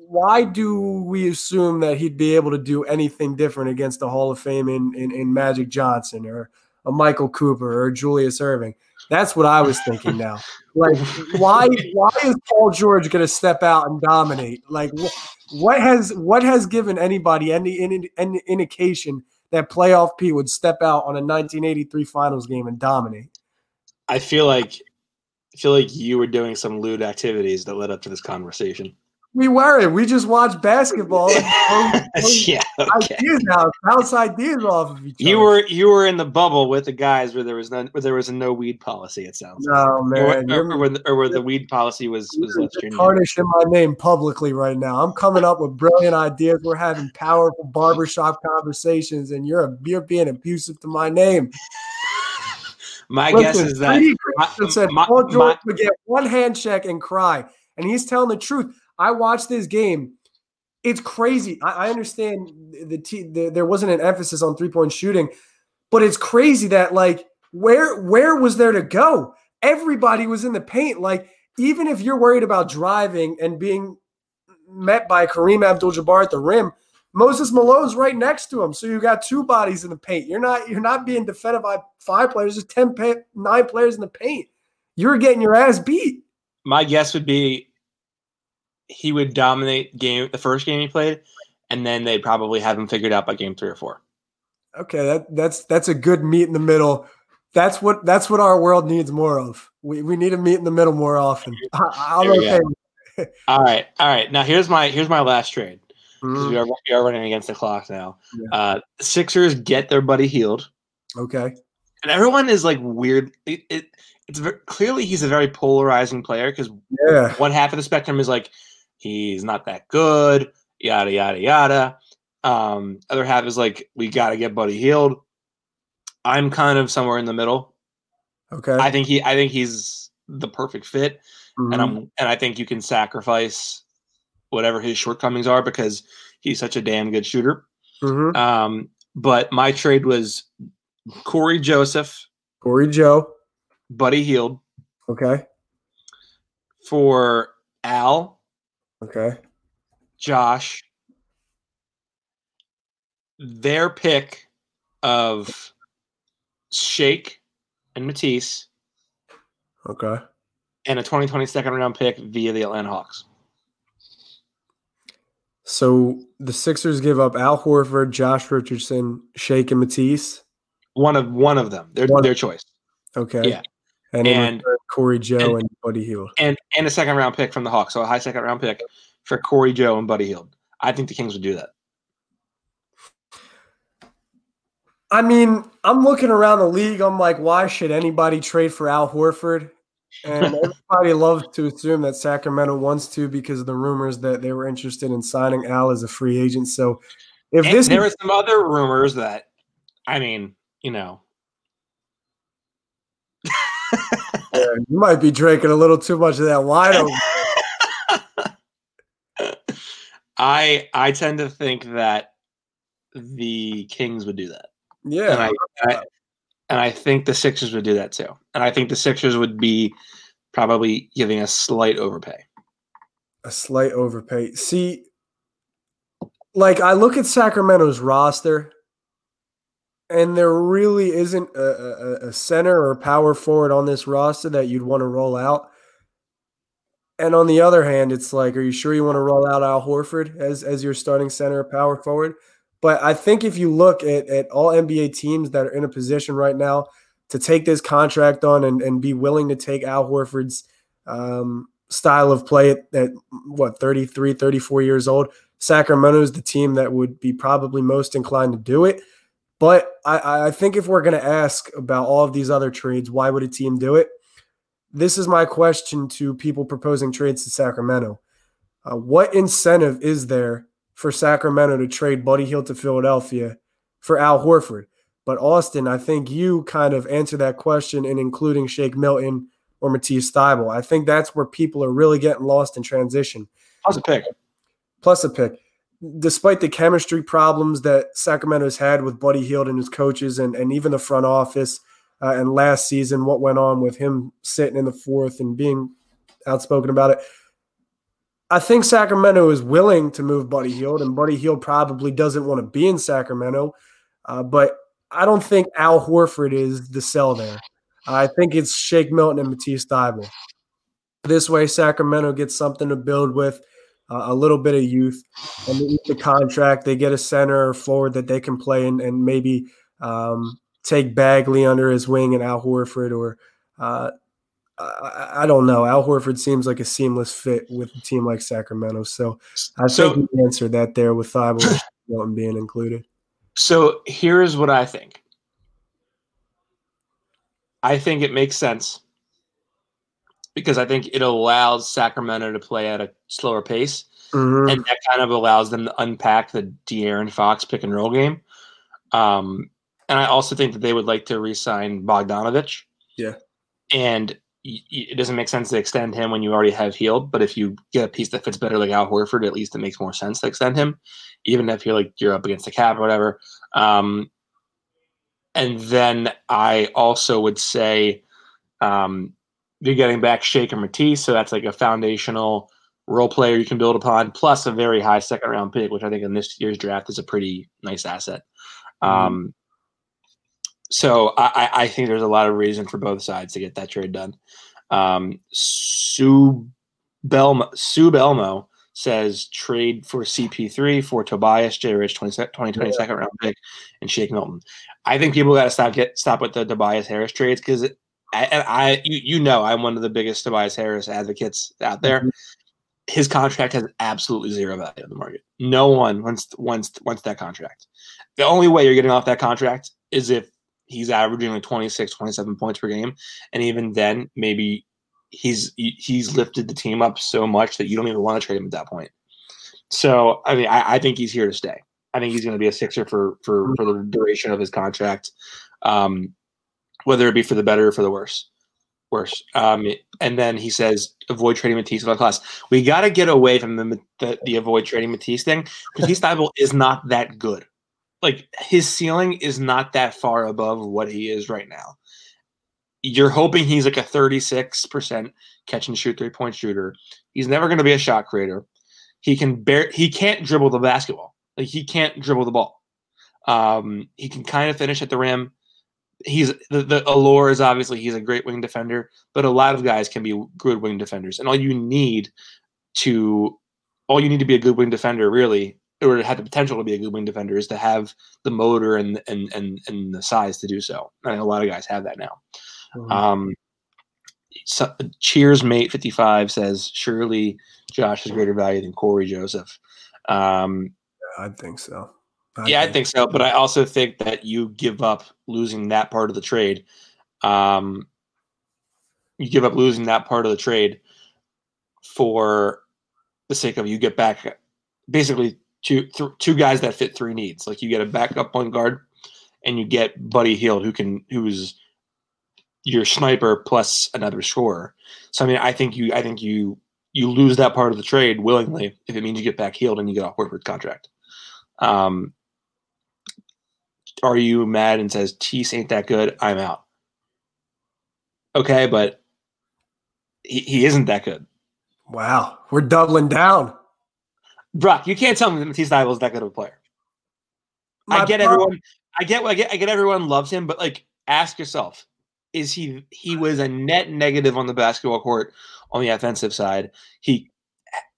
why do we assume that he'd be able to do anything different against the Hall of Fame in, in, in Magic Johnson or a Michael Cooper or Julius Erving? That's what I was thinking now. Like, why why is Paul George going to step out and dominate? Like, wh- what has what has given anybody any, any any indication that playoff P would step out on a 1983 Finals game and dominate? I feel like I feel like you were doing some lewd activities that led up to this conversation. We weren't. We just watched basketball. And yeah. Okay. ideas out, bounce ideas off of each You other. were you were in the bubble with the guys where there was none where there was a no weed policy. It sounds. like. no Or, man. or, You're, or, where the, or where the weed policy was was you're less stringent. tarnishing my name publicly right now. I'm coming up with brilliant ideas. We're having powerful barbershop conversations, and you're a, you're being abusive to my name. My Listen, guess is that my- said my- Paul George my- would get one handshake and cry, and he's telling the truth. I watched this game. It's crazy. I, I understand the, t- the there wasn't an emphasis on three point shooting, but it's crazy that like where where was there to go? Everybody was in the paint. Like even if you're worried about driving and being met by Kareem Abdul-Jabbar at the rim, Moses Malone's right next to him. So you got two bodies in the paint. You're not you're not being defended by five players. There's 10 pa- nine players in the paint. You're getting your ass beat. my guess would be he would dominate game the first game he played, and then they'd probably have him figured out by game three or four. Okay, that that's that's a good meet in the middle. That's what that's what our world needs more of. We we need to meet in the middle more often. I, I'm okay. All right, all right. Now here's my here's my last trade Mhm. we are we are running against the clock now. Yeah. Uh, Sixers get their Buddy Hield, Okay. and everyone is like weird. It, it it's ver clearly he's a very polarizing player because Yeah. one half of the spectrum is like he's not that good, yada yada yada. Um, other half is like we got to get Buddy Hield. I'm kind of somewhere in the middle. Okay. I think he I think he's the perfect fit. and Mhm. I'm and I think you can sacrifice whatever his shortcomings are because he's such a damn good shooter. Mhm. Um, but my trade was Cory Joseph, Cory Joe. Buddy Hield Okay. for Al, Okay. Josh, their pick of Shake and Matisse, Okay. and a 2020 second round pick via the Atlanta Hawks. So the Sixers give up Al Horford, Josh Richardson, Shake, and Matisse. One of one of them, their One- their choice, Okay. Yeah. And, And- Cory Joe and, Buddy Hield. and and a second round pick from the Hawks, so a high second round pick for Cory Joe and Buddy Hield. I think the Kings would do that. I mean, I'm looking around the league. I'm like, why should anybody trade for Al Horford? And everybody loves to assume that Sacramento wants to because of the rumors that they were interested in signing Al as a free agent. So if And this there were some other rumors that, I mean, you know, You might be drinking a little too much of that wine. over I I tend to think that the Kings would do that, and Yeah. I, I and I think the Sixers would do that too, and I think the Sixers would be probably giving a slight overpay. A slight overpay. See, like I look at Sacramento's roster, and there really isn't a, a, a center or power forward on this roster that you'd want to roll out. And on the other hand, it's like, are you sure you want to roll out Al Horford as as your starting center or power forward? But I think if you look at, at all NBA teams that are in a position right now to take this contract on and, and be willing to take Al Horford's um, style of play at, at what 33 34 years old sacramento is the team that would be probably most inclined to do it but i, I think if we're going to ask about all of these other trades why would a team do it this is my question to people proposing trades to sacramento uh, what incentive is there for sacramento to trade buddy hield to philadelphia for al horford but austin i think you kind of answer that question in including shake milton or Matisse Thybulle. I think that's where people are really getting lost in transition. How's a pick? Plus a pick. Despite the chemistry problems that Sacramento's had with Buddy Hield and his coaches and, and even the front office, uh, and last season, what went on with him sitting in the fourth and being outspoken about it, I think Sacramento is willing to move Buddy Hield, and Buddy Hield probably doesn't want to be in Sacramento. Uh, but I don't think Al Horford is the sell there. I think it's Shake Milton and Matisse Thybulle. This way, Sacramento gets something to build with, uh, a little bit of youth, and they eat the contract. They get a center or forward that they can play and, and maybe um, take Bagley under his wing and Al Horford, or uh, I, I don't know. Al Horford seems like a seamless fit with a team like Sacramento. So I So- think you answered that there with and being included. So here's what I think. I think it makes sense because I think it allows Sacramento to play at a slower pace, Mhm. and that kind of allows them to unpack the De'Aaron Fox pick and roll game. Um, and I also think that they would like to re-sign Bogdanovic. Yeah. and it doesn't make sense to extend him when you already have Hield. But if you get a piece that fits better, like Al Horford, at least it makes more sense to extend him, even if you're like you're up against the cap or whatever. Um, and then I also would say um, you're getting back Shaker Matisse, so that's like a foundational role player you can build upon, plus a very high second round pick, which I think in this year's draft is a pretty nice asset. Um, so I, I- I think there's a lot of reason for both sides to get that trade done. Um, Sue Belmo, Sue Belmo says trade for CP3 for Tobias J. Rich 20, 2020 Yeah. second round pick and Shake Milton. I think people got to stop get stop with the Tobias Harris trades because I, I you, you know I'm one of the biggest Tobias Harris advocates out there. Mhm. His contract has absolutely zero value in the market. No one wants wants wants that contract. The only way you're getting off that contract is if he's averaging like 26, 27 points per game, and even then, maybe he's he's lifted the team up so much that you don't even want to trade him at that point. So I mean, I, I think he's here to stay. I think he's going to be a Sixer for for for the duration of his contract, um, whether it be for the better or for the worse. Worse. Um, and then he says, avoid trading Matisse without class. We got to get away from the, the, the avoid trading Matisse thing. Matisse Thybulle is not that good. Like his ceiling is not that far above what he is right now. You're hoping he's like a 36% catch and shoot three point shooter. He's never going to be a shot creator. He can bear. He can't dribble the basketball. Like he can't dribble the ball. Um, he can kind of finish at the rim he's the, the allure is obviously he's a great wing defender, but a lot of guys can be good wing defenders, and all you need to all you need to be a good wing defender really or to have the potential to be a good wing defender is to have the motor and and and, and the size to do so. And a lot of guys have that now. Mm-hmm. Um, so, cheers, mate. Fifty five says surely Josh is greater value than Cory Joseph. Um, I think so. I yeah, think. I think so. But I also think that you give up losing that part of the trade. Um, you give up losing that part of the trade for the sake of you get back basically two th- two guys that fit three needs. Like you get a backup point guard, and you get Buddy Hield, who can who's your sniper plus another scorer. So I mean, I think you I think you you lose that part of the trade willingly if it means you get back Hield and you get a Horford contract. Um, are you mad and says Tease ain't that good? I'm out. Okay, but he, he isn't that good. Wow, we're doubling down. Brock, you can't tell me that Matisse Thybulle is that good of a player. My I get problem. everyone. I get. I get. I get. Everyone loves him, but like, ask yourself: Is he? He was a net negative on the basketball court on the offensive side. He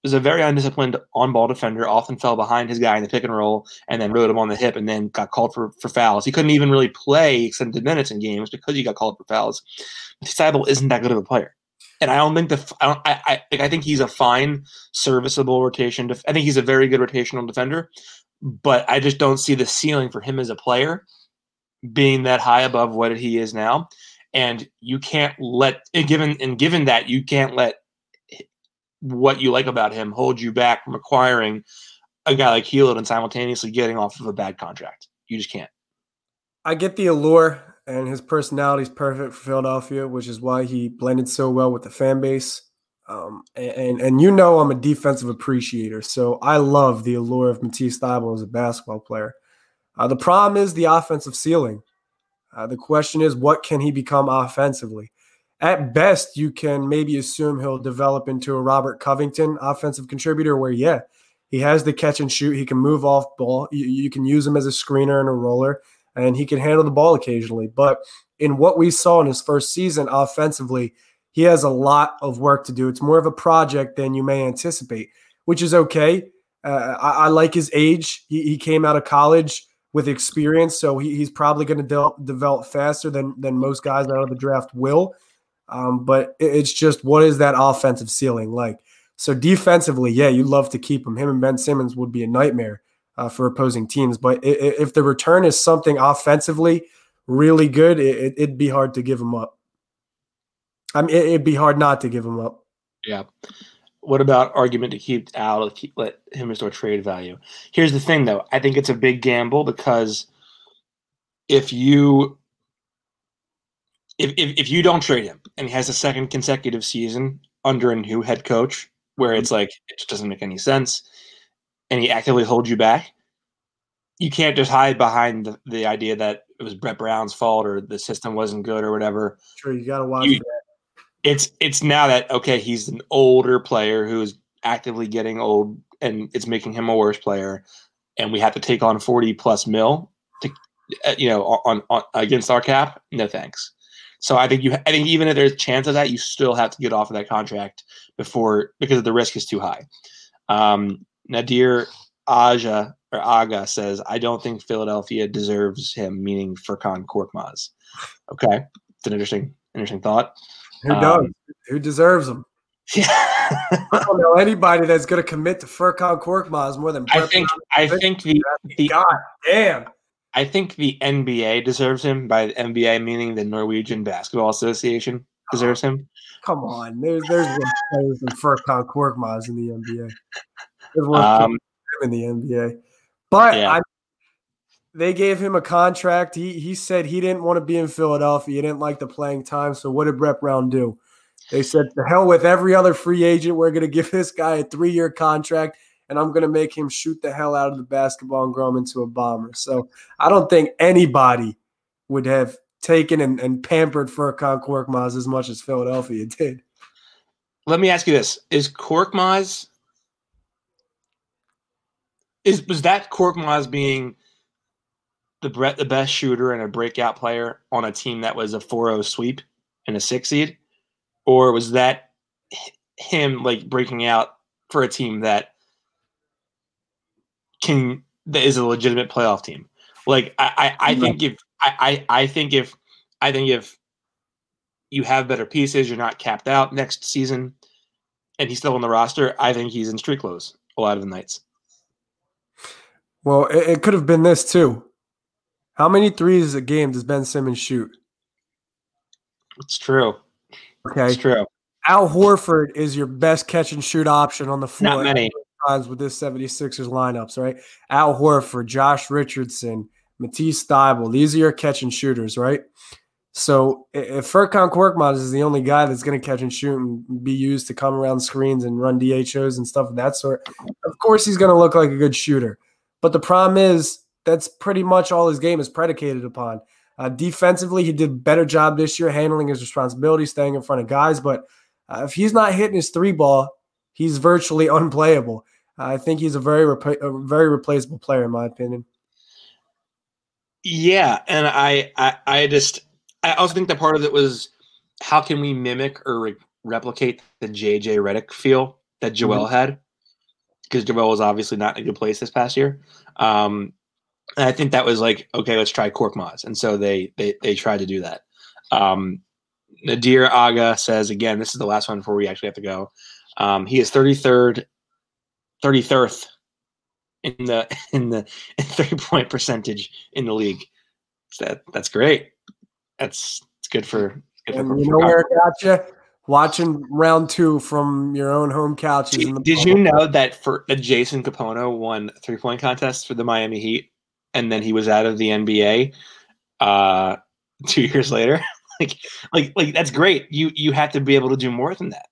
was a very undisciplined on-ball defender. Often fell behind his guy in the pick and roll, and then rode him on the hip, and then got called for, for fouls. He couldn't even really play extended minutes in games because he got called for fouls. Thybulle isn't that good of a player, and I don't think the I don't, I I, I think he's a fine, serviceable rotation. Def- I think he's a very good rotational defender, but I just don't see the ceiling for him as a player being that high above what he is now. And you can't let given and given that you can't let what you like about him hold you back from acquiring a guy like Hield and simultaneously getting off of a bad contract. You just can't. I get the allure, and his personality is perfect for Philadelphia, which is why he blended so well with the fan base. Um, and and you know I'm a defensive appreciator, so I love the allure of Matisse Thybulle as a basketball player. Uh, the problem is the offensive ceiling. Uh, the question is, what can he become offensively? At best, you can maybe assume he'll develop into a Robert Covington offensive contributor where, yeah, he has the catch and shoot. He can move off ball. You, you, can use him as a screener and a roller, and he can handle the ball occasionally. But in what we saw in his first season offensively, he has a lot of work to do. It's more of a project than you may anticipate, which is okay. Uh, I, I, like his age. He, he, came out of college with experience, so he, he's probably going to de- develop faster than than most guys out of the draft will. Um, but it's just what is that offensive ceiling like? So defensively, yeah, you'd love to keep him. Him and Ben Simmons would be a nightmare uh, for opposing teams. But if the return is something offensively really good, it, would be hard to give him up. I mean, it'd be hard not to give him up. Yeah. What about argument to keep out, keep, let him restore trade value? Here's the thing, though. I think it's a big gamble because if you if, if, if you don't trade him and he has a second consecutive season under a new head coach where it's like it just doesn't make any sense and he actively holds you back, you can't just hide behind the, the idea that it was Brett Brown's fault or the system wasn't good or whatever. Sure, you gotta watch you, that. It's it's now that okay, he's an older player who's actively getting old and it's making him a worse player, and we have to take on forty plus mil to uh, you know on, on against our cap. No thanks. So I think you, I think even if there's a chance of that, you still have to get off of that contract before because the risk is too high. Um, Nadir Aja or Aga says, I don't think Philadelphia deserves him, meaning Furkan Korkmaz. Okay, it's an interesting, interesting thought. Who um, does? Who deserves him? Yeah. I don't know anybody that's going to commit to Furkan Korkmaz more than. Brett I think. I think the, the God damn. I think the NBA deserves him. By the NBA, meaning the Norwegian Basketball Association deserves him. Come on, there's there's players than Furkan Korkmaz in the NBA. There's um, in the NBA, but yeah. I, they gave him a contract. He he said he didn't want to be in Philadelphia. He didn't like the playing time. So what did Brett Brown do? They said, "The hell with every other free agent. We're going to give this guy a three-year contract, and I'm going to make him shoot the hell out of the basketball and grow him into a bomber." So I don't think anybody would have taken and, and pampered Furkan Korkmaz as much as Philadelphia did. Let me ask you this: Is Korkmaz is was that Korkmaz being the Brett the best shooter and a breakout player on a team that was a 4-0 sweep and a six seed, or was that him like breaking out for a team that can that is a legitimate playoff team? Like I I, I think if I, I think if I think if you have better pieces, you're not capped out next season, and he's still on the roster. I think he's in street clothes a lot of the nights. Well, it, it could have been this too. How many threes a game does Ben Simmons shoot? It's true. Okay. It's true. Al Horford is your best catch and shoot option on the floor. Not many. Times with this 76ers lineups, right? Al Horford, Josh Richardson, Matisse Thybulle. These are your catch and shooters, right? So if Furkan Korkmaz is the only guy that's going to catch and shoot and be used to come around screens and run DHOs and stuff of that sort, of course he's going to look like a good shooter. But the problem is that's pretty much all his game is predicated upon. Uh, defensively, he did a better job this year handling his responsibility, staying in front of guys. But uh, if he's not hitting his three ball, he's virtually unplayable. I think he's a very rep- a very replaceable player, in my opinion. Yeah, and I, I, I just, I also think that part of it was how can we mimic or re- replicate the JJ Redick feel that Joel mm-hmm. had, because Joel was obviously not in a good place this past year. Um, and I think that was like, okay, let's try Korkmaz. And so they they they tried to do that. Um, Nadir Aga says again, this is the last one before we actually have to go. Um, he is 33rd, 33rd in the in the in three point percentage in the league. So that that's great. That's it's good for. Good for, you know where got you? Watching round two from your own home couches. Did, did you know that for that Jason Kapono won three point contest for the Miami Heat? and then he was out of the NBA uh, two years later. like, like, like that's great. You you have to be able to do more than that.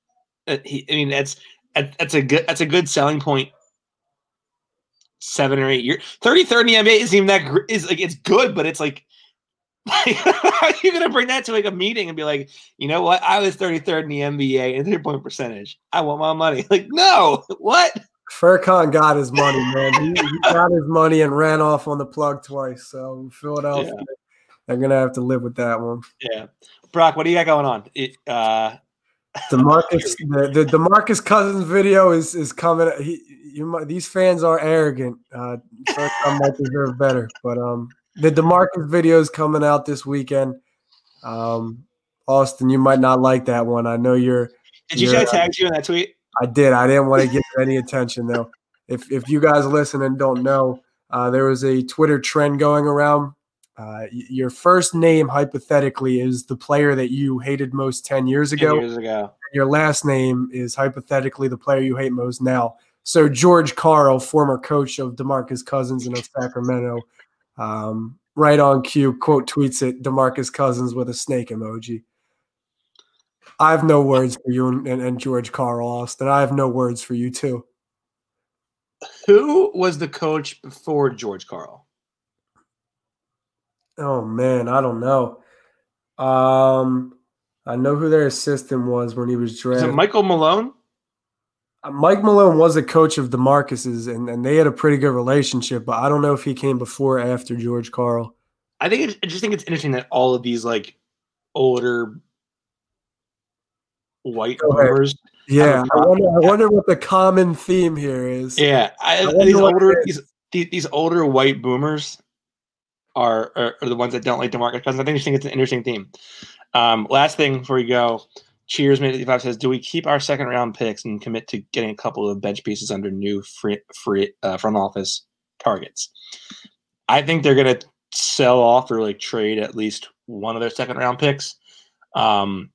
Uh, he, I mean, that's that's a good that's a good selling point. Seven or eight years, thirty third in the NBA isn't even that gr- is like it's good, but it's like. how are you gonna bring that to like a meeting and be like, you know what? I was 33rd in the NBA in three point percentage. I want my money. Like, no, what? Furkan got his money, man. He, he, got his money and ran off on the plug twice. So Philadelphia, yeah. they're gonna have to live with that one. Yeah, Brock, what do you got going on? It, uh... Demarcus, the, the Demarcus Cousins video is is coming. He, you might, these fans are arrogant. Uh, Furkan might deserve better, but um, the Demarcus video is coming out this weekend. Um, Austin, you might not like that one. I know you're. Did you say I tagged you in that tweet? I did. I didn't want to give any attention though. If if you guys listen and don't know, uh, there was a Twitter trend going around. Uh, your first name hypothetically is the player that you hated most ten years ago. 10 years ago. Your last name is hypothetically the player you hate most now. So George Karl, former coach of Demarcus Cousins in Sacramento, um, right on cue, quote tweets it Demarcus Cousins with a snake emoji. I have no words for you and, and, and George Karl Austin. I have no words for you too. Who was the coach before George Karl? Oh man, I don't know. Um, I know who their assistant was when he was drafted. Michael Malone? Uh, Mike Malone was a coach of DeMarcus's, and, and they had a pretty good relationship. But I don't know if he came before or after George Karl. I think it, I just think it's interesting that all of these like older white boomers. Yeah, I wonder, I wonder, what the common theme here is. Yeah, I, I these older these, these older white boomers are, are, are the ones that don't like Demarcus Cousins. I think think it's an interesting theme. Um, last thing before we go, Cheers Minute Five says, "Do we keep our second round picks and commit to getting a couple of bench pieces under new free, free uh, front office targets?" I think they're going to sell off or like trade at least one of their second round picks. Um,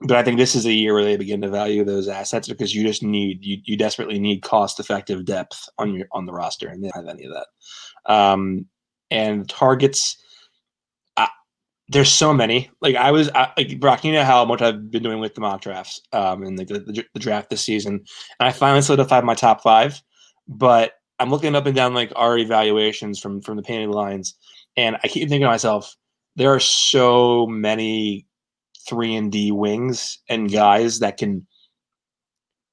but I think this is a year where they begin to value those assets because you just need you, you desperately need cost effective depth on your on the roster and they don't have any of that. Um, and targets. I, there's so many. Like I was, I, like Brock, you know how much I've been doing with the mock drafts, um, and the, the, the draft this season, and I finally solidified my top five. But I'm looking up and down like our evaluations from from the painted lines, and I keep thinking to myself, there are so many three and D wings and guys that can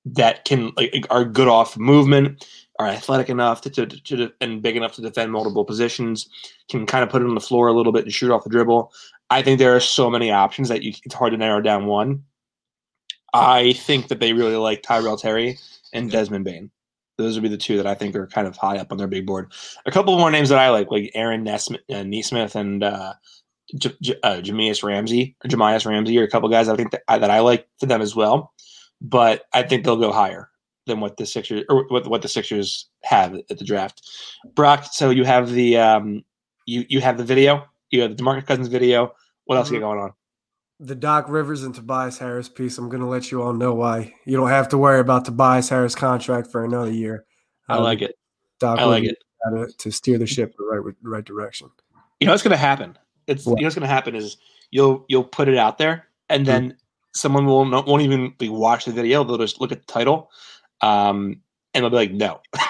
that can like are good off movement, are athletic enough to, to, to, and big enough to defend multiple positions, can kind of put it on the floor a little bit and shoot off the dribble. I think there are so many options that you, it's hard to narrow down one. I think that they really like Tyrell Terry and Desmond Bane. Those would be the two that I think are kind of high up on their big board. A couple more names that I like, like Aaron Nesmith, uh, Nesmith and uh, J- J- uh, Jahmi'us Ramsey or Jahmi'us Ramsey are a couple guys I think that I, that I like for them as well. But I think they'll go higher than what the Sixers or what, what the Sixers have at the draft. Brock, so you have the um, you you have the video, you have the Demarcus Cousins video. What else mm-hmm. you got going on? The Doc Rivers and Tobias Harris piece. I'm going to let you all know why you don't have to worry about Tobias Harris contract for another year. I um, like it. Doc I like it. To, steer the ship in the right right direction. You know what's going to happen? It's what? you know what's going to happen is you'll you'll put it out there, and mm-hmm. then someone will not, won't even like, watch the video. They'll just look at the title, um, and they'll be like, "No,"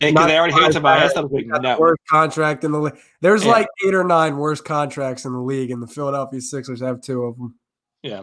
they, they already hate Tobias. I'm like, "No." Worst contract in the league. There's yeah. like eight or nine worst contracts in the league, and the Philadelphia Sixers have two of them. Yeah,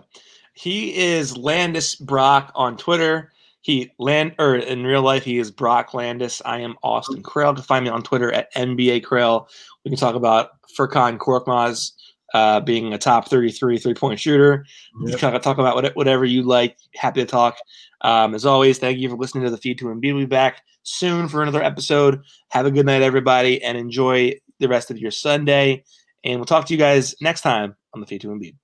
he is Landis Brock on Twitter. He land or in real life he is Brock Landis. I am Austin Krell. To find me on Twitter at NBA Krell. We can talk about Furkan Korkmaz uh, being a top 33 three point shooter. Yep. Kind of talk about whatever you like. Happy to talk. Um, as always, thank you for listening to the feed to Embiid. We'll be back soon for another episode. Have a good night, everybody, and enjoy the rest of your Sunday. And we'll talk to you guys next time on the feed to Embiid.